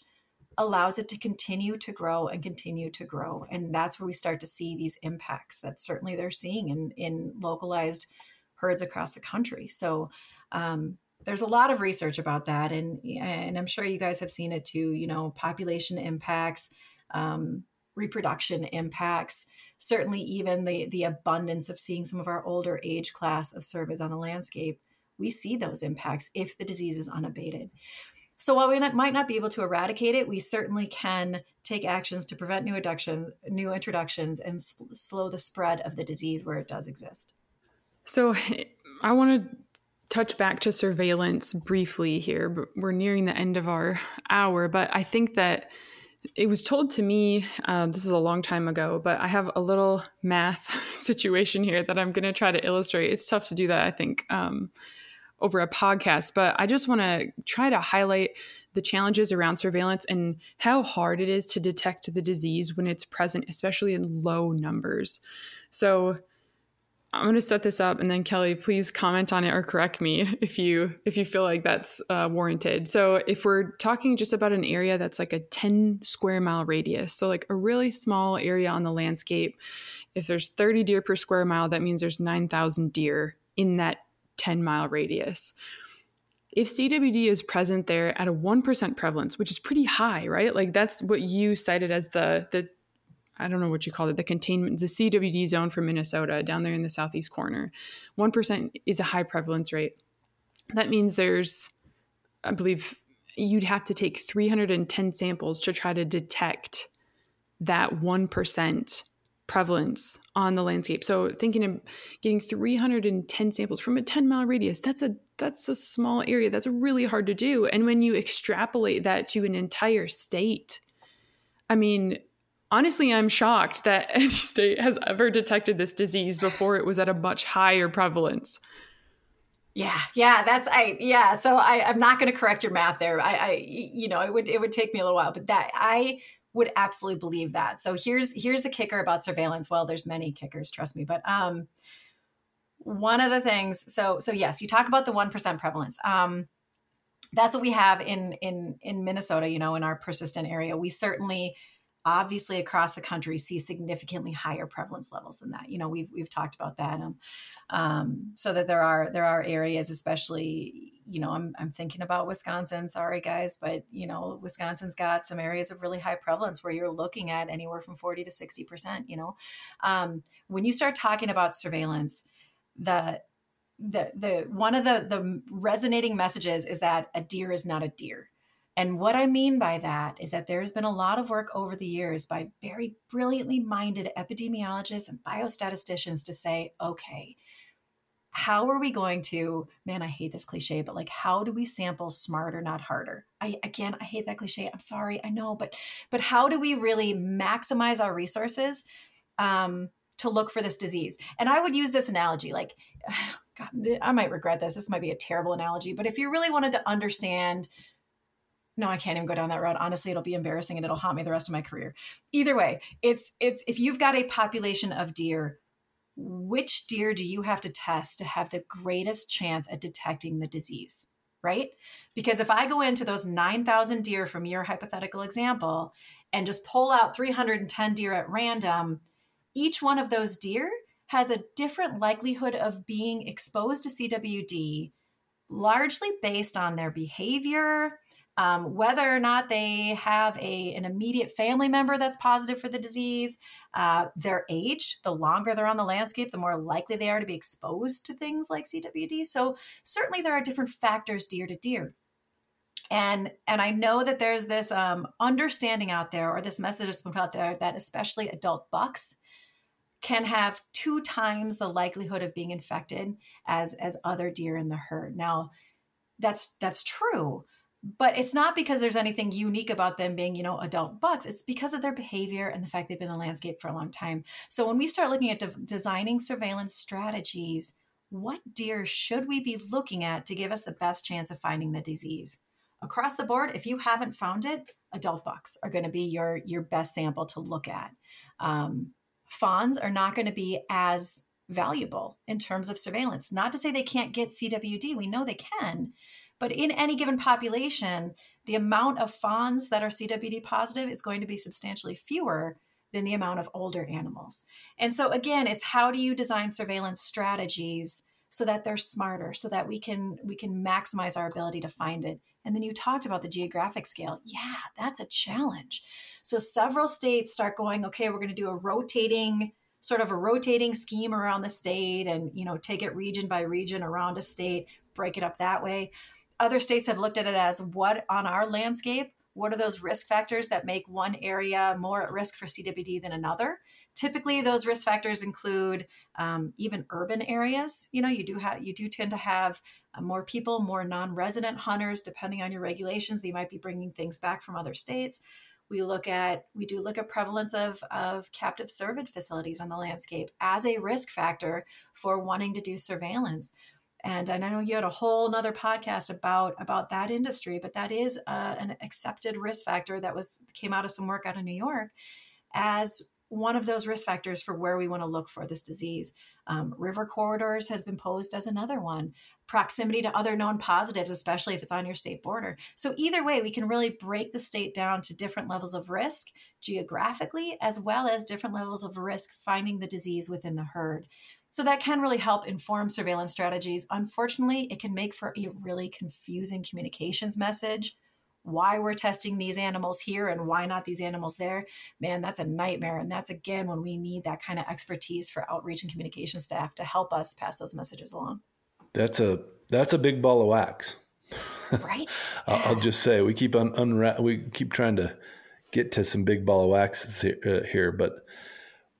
allows it to continue to grow and continue to grow. And that's where we start to see these impacts that certainly they're seeing in, in localized herds across the country. So um, there's a lot of research about that. And, and I'm sure you guys have seen it too, you know, population impacts, um, reproduction impacts, certainly even the, the abundance of seeing some of our older age class of cervids on the landscape. We see those impacts if the disease is unabated. So while we not, might not be able to eradicate it, we certainly can take actions to prevent new introduction, new introductions, and slow the spread of the disease where it does exist. So I want to touch back to surveillance briefly here, we're nearing the end of our hour. But I think that it was told to me, um, this is a long time ago, but I have a little math situation here that I'm going to try to illustrate. It's tough to do that, I think. Um, over a podcast, but I just want to try to highlight the challenges around surveillance and how hard it is to detect the disease when it's present, especially in low numbers. So I'm going to set this up, and then Kelly, please comment on it or correct me if you if you feel like that's uh, warranted. So if we're talking just about an area that's like a 10 square mile radius, so like a really small area on the landscape, if there's 30 deer per square mile, that means there's 9,000 deer in that 10 mile radius. If CWD is present there at a 1% prevalence, which is pretty high, right? Like that's what you cited as the, the, I don't know what you called it, the containment, the CWD zone for Minnesota down there in the southeast corner. 1% is a high prevalence rate. That means there's, I believe, you'd have to take 310 samples to try to detect that 1% prevalence on the landscape. So thinking of getting 310 samples from a 10 mile radius, that's a that's a small area. That's really hard to do. And when you extrapolate that to an entire state, I mean, honestly, I'm shocked that any state has ever detected this disease before it was at a much higher prevalence. Yeah, yeah, that's I yeah. So I, I'm not going to correct your math there. I, I, you know, it would it would take me a little while, but that I would absolutely believe that. So here's here's the kicker about surveillance. Well, there's many kickers, trust me, but um, one of the things. So so yes, you talk about the one percent prevalence. Um, that's what we have in in in Minnesota. You know, in our persistent area, we certainly obviously across the country see significantly higher prevalence levels than that. You know, we've we've talked about that. Um, um, so that there are there are areas, especially you know, I'm I'm thinking about Wisconsin. Sorry guys, but you know, Wisconsin's got some areas of really high prevalence where you're looking at anywhere from 40 to 60 percent. You know, um, when you start talking about surveillance, the the the one of the the resonating messages is that a deer is not a deer and what I mean by that is that there's been a lot of work over the years by very brilliantly minded epidemiologists and biostatisticians to say, okay, how are we going to, man, I hate this cliche, but like, how do we sample smarter, not harder? I, again, I hate that cliche. I'm sorry, I know, but, but how do we really maximize our resources um, to look for this disease? And I would use this analogy like, God, I might regret this. This might be a terrible analogy, but if you really wanted to understand no i can't even go down that road. Honestly it'll be embarrassing and it'll haunt me the rest of my career. Either way it's it's if you've got a population of deer which deer do you have to test to have the greatest chance at detecting the disease right? Because if i go into those 9000 deer from your hypothetical example and just pull out 310 deer at random each one of those deer has a different likelihood of being exposed to cwd largely based on their behavior um, whether or not they have a, an immediate family member that's positive for the disease, uh, their age, the longer they're on the landscape, the more likely they are to be exposed to things like CWD. So certainly there are different factors deer to deer. And and I know that there's this um, understanding out there, or this message that's put out there, that especially adult bucks can have two times the likelihood of being infected as as other deer in the herd. Now, that's that's true but it's not because there's anything unique about them being you know adult bucks. It's because of their behavior and the fact they've been in the landscape for a long time. So when we start looking at de- designing surveillance strategies what deer should we be looking at to give us the best chance of finding the disease? Across the board if you haven't found it adult bucks are going to be your your best sample to look at. Um, fawns are not going to be as valuable in terms of surveillance. Not to say they can't get cwd we know they can but in any given population, the amount of fawns that are CWD positive is going to be substantially fewer than the amount of older animals. And so again, it's how do you design surveillance strategies so that they're smarter, so that we can we can maximize our ability to find it. And then you talked about the geographic scale. Yeah, that's a challenge. So several states start going, okay, we're going to do a rotating sort of a rotating scheme around the state and you know take it region by region around a state break it up that way other states have looked at it as what on our landscape what are those risk factors that make one area more at risk for CWD than another? Typically, those risk factors include um, even urban areas. You know, you do have you do tend to have uh, more people, more non-resident hunters, depending on your regulations. They might be bringing things back from other states. We look at we do look at prevalence of of captive cervid facilities on the landscape as a risk factor for wanting to do surveillance and I know you had a whole nother podcast about about that industry, but that is uh, an accepted risk factor that was came out of some work out of New York as one of those risk factors for where we want to look for this disease. Um, river corridors has been posed as another one. Proximity to other known positives, especially if it's on your state border. So, either way, we can really break the state down to different levels of risk geographically, as well as different levels of risk finding the disease within the herd. So that can really help inform surveillance strategies. Unfortunately, it can make for a really confusing communications message. Why we're testing these animals here and why not these animals there, man, that's a nightmare. And that's again when we need that kind of expertise for outreach and communication staff to help us pass those messages along. That's a that's a big ball of wax. Right. I'll just say we keep un- unra- we keep trying to get to some big ball of wax here, uh, here, but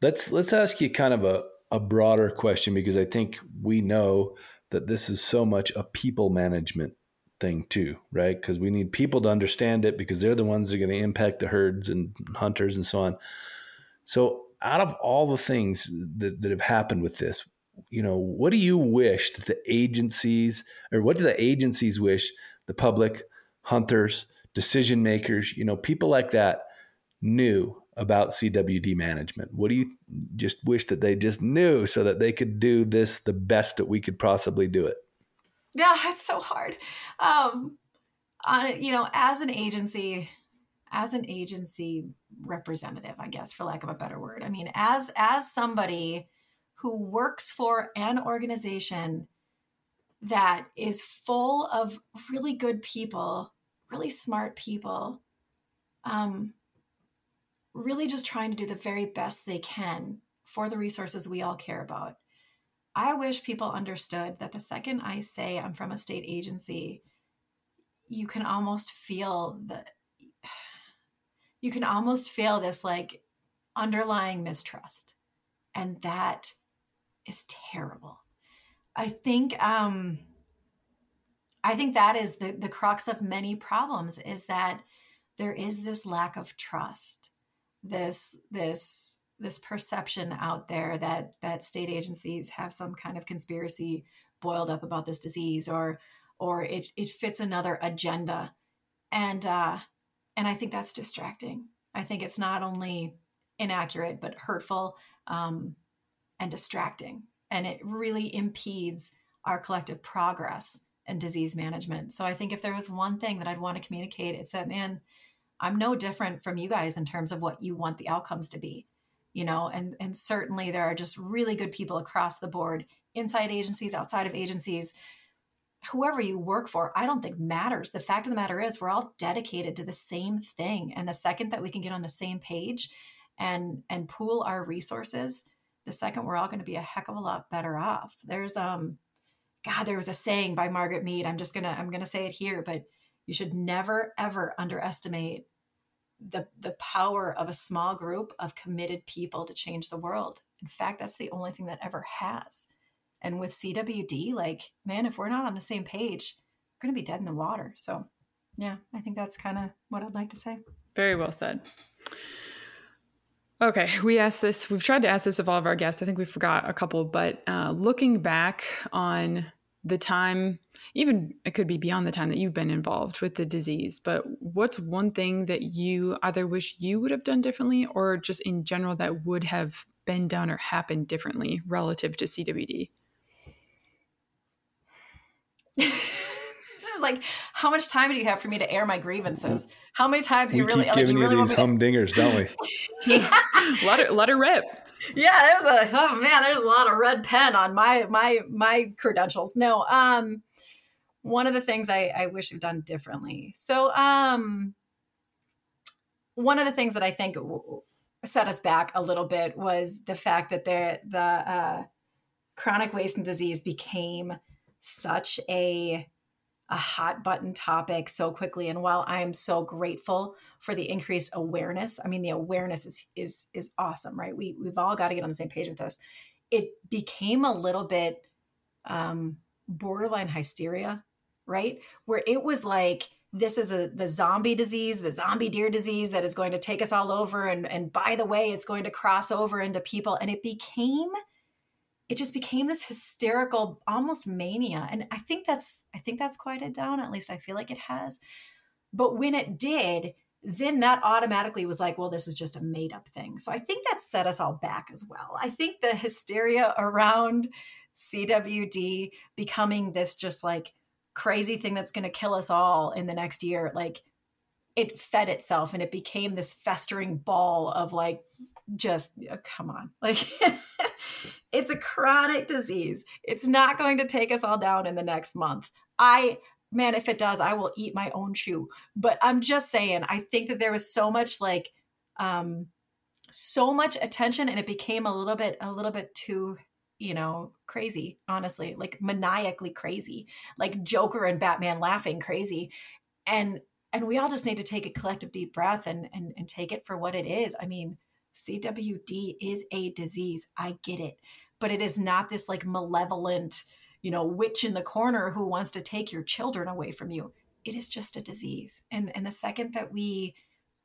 let's let's ask you kind of a, a broader question because I think we know that this is so much a people management thing too, right? Because we need people to understand it because they're the ones that are going to impact the herds and hunters and so on. So, out of all the things that, that have happened with this, you know, what do you wish that the agencies, or what do the agencies wish the public, hunters, decision makers, you know, people like that knew about CWD management? What do you just wish that they just knew so that they could do this the best that we could possibly do it? Yeah, it's so hard. Um, you know, as an agency, as an agency representative, I guess, for lack of a better word. I mean, as as somebody who works for an organization that is full of really good people, really smart people, um, really just trying to do the very best they can for the resources we all care about. I wish people understood that the second I say I'm from a state agency, you can almost feel the you can almost feel this like underlying mistrust. And that is terrible. I think um I think that is the the crux of many problems is that there is this lack of trust. This this this perception out there that that state agencies have some kind of conspiracy boiled up about this disease or or it it fits another agenda. And uh and i think that's distracting. I think it's not only inaccurate but hurtful um and distracting. And it really impedes our collective progress and disease management. So i think if there was one thing that i'd want to communicate it's that man i'm no different from you guys in terms of what you want the outcomes to be you know and and certainly there are just really good people across the board inside agencies outside of agencies. Whoever you work for i don't think matters. The fact of the matter is we're all dedicated to the same thing. And the second that we can get on the same page and and pool our resources the second we're all going to be a heck of a lot better off. There's um god there was a saying by margaret mead i'm just gonna i'm gonna say it here but you should never ever underestimate the the power of a small group of committed people to change the world. In fact, that's the only thing that ever has. And with CWD, like, man, if we're not on the same page, we're going to be dead in the water. So, yeah, I think that's kind of what I'd like to say. Very well said. Okay, we asked this, we've tried to ask this of all of our guests. I think we forgot a couple, but uh, looking back on the time even it could be beyond the time that you've been involved with the disease but what's one thing that you either wish you would have done differently or just in general that would have been done or happened differently relative to cwd like how much time do you have for me to air my grievances how many times we you really keep giving like, you, you these humdingers to... don't we yeah. let her let her rip yeah, there's a oh man, there's a lot of red pen on my my my credentials. No, um, one of the things I, I wish I'd done differently. So, um, one of the things that I think set us back a little bit was the fact that the the uh, chronic wasting disease became such a a hot button topic so quickly. And while i'm so grateful for the increased awareness i mean the awareness is is is awesome right? We we've all got to get on the same page with this. It became a little bit um borderline hysteria right? Where it was like this is a the zombie disease the zombie deer disease that is going to take us all over. And and by the way it's going to cross over into people. And it became it just became this hysterical almost mania and i think that's i think that's quieted down at least i feel like it has. But when it did then that automatically was like well this is just a made up thing. So i think that set us all back as well. I think the hysteria around cwd becoming this just like crazy thing that's going to kill us all in the next year like it fed itself and it became this festering ball of like just oh, come on. Like it's a chronic disease it's not going to take us all down in the next month i man if it does i will eat my own shoe but i'm just saying i think that there was so much like um so much attention and it became a little bit a little bit too you know crazy honestly like maniacally crazy like joker and batman laughing crazy and and we all just need to take a collective deep breath and, and, and take it for what it is. I mean, CWD is a disease. I get it. But it is not this like malevolent, you know, witch in the corner who wants to take your children away from you. It is just a disease. And and the second that we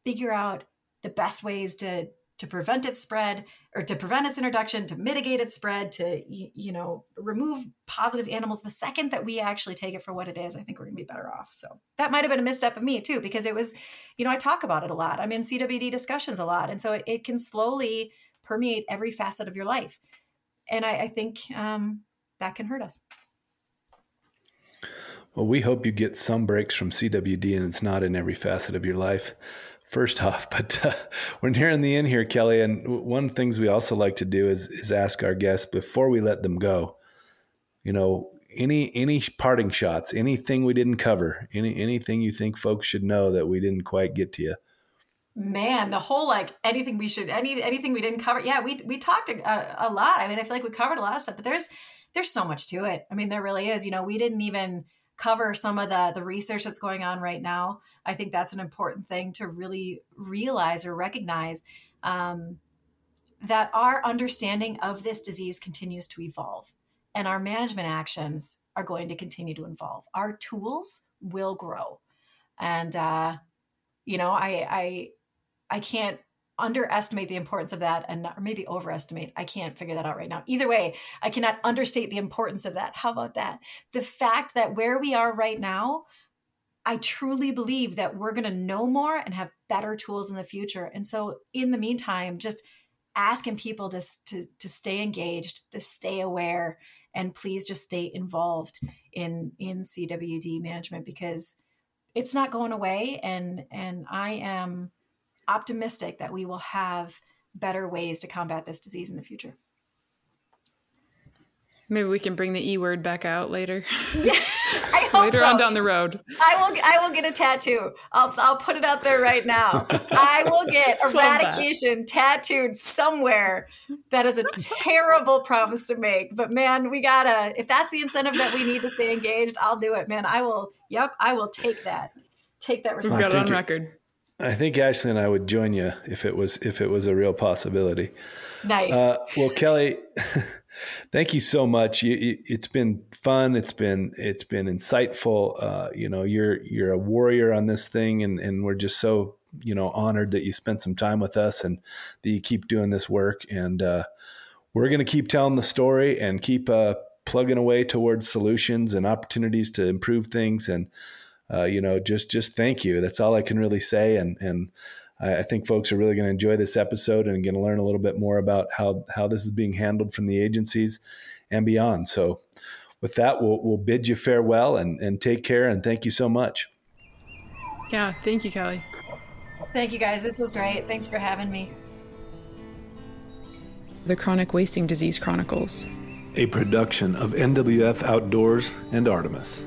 figure out the best ways to to prevent its spread or to prevent its introduction to mitigate its spread to you know remove positive animals the second that we actually take it for what it is i think we're going to be better off so that might have been a misstep of me too because it was you know i talk about it a lot i'm in cwd discussions a lot and so it, it can slowly permeate every facet of your life and i, I think um, that can hurt us well we hope you get some breaks from cwd and it's not in every facet of your life first off. But uh, we're nearing the end here, Kelly. And one of the things we also like to do is is ask our guests before we let them go. You know, any any parting shots, anything we didn't cover, any anything you think folks should know that we didn't quite get to you. Man, the whole like anything we should any anything we didn't cover. Yeah, we we talked a, a lot. I mean, I feel like we covered a lot of stuff, but there's there's so much to it. I mean, there really is. You know, we didn't even cover some of the the research that's going on right now. I think that's an important thing to really realize or recognize um, that our understanding of this disease continues to evolve, and our management actions are going to continue to evolve. Our tools will grow, and uh, you know, I I I can't underestimate the importance of that and or maybe overestimate. I can't figure that out right now. Either way, I cannot understate the importance of that. How about that? The fact that where we are right now, I truly believe that we're going to know more and have better tools in the future. And so in the meantime, just asking people to, to, to stay engaged, to stay aware, and please just stay involved in, in CWD management because it's not going away. And, and I am optimistic that we will have better ways to combat this disease in the future. Maybe we can bring the E word back out later. Yeah, later so. on down the road. I will. I will get a tattoo. I'll. I'll put it out there right now. I will get eradication tattooed somewhere. That is a terrible promise to make, but man, we gotta. If that's the incentive that we need to stay engaged, I'll do it, man. I will. Yep, I will take that. Take that responsibility. We've got it on record. I think Ashley and I would join you if it was if it was a real possibility. Nice. Uh, well, Kelly, thank you so much. You, it's been fun. It's been it's been insightful. Uh, you know, you're you're a warrior on this thing, and and we're just so you know honored that you spent some time with us and that you keep doing this work. And uh, we're going to keep telling the story and keep uh, plugging away towards solutions and opportunities to improve things and uh, you know, just just thank you. That's all I can really say. And and I, I think folks are really going to enjoy this episode and going to learn a little bit more about how how this is being handled from the agencies and beyond. So, with that, we'll we'll bid you farewell and and take care. And thank you so much. Yeah, thank you, Kelly. Thank you, guys. This was great. Thanks for having me. The Chronic Wasting Disease Chronicles, a production of NWF Outdoors and Artemis.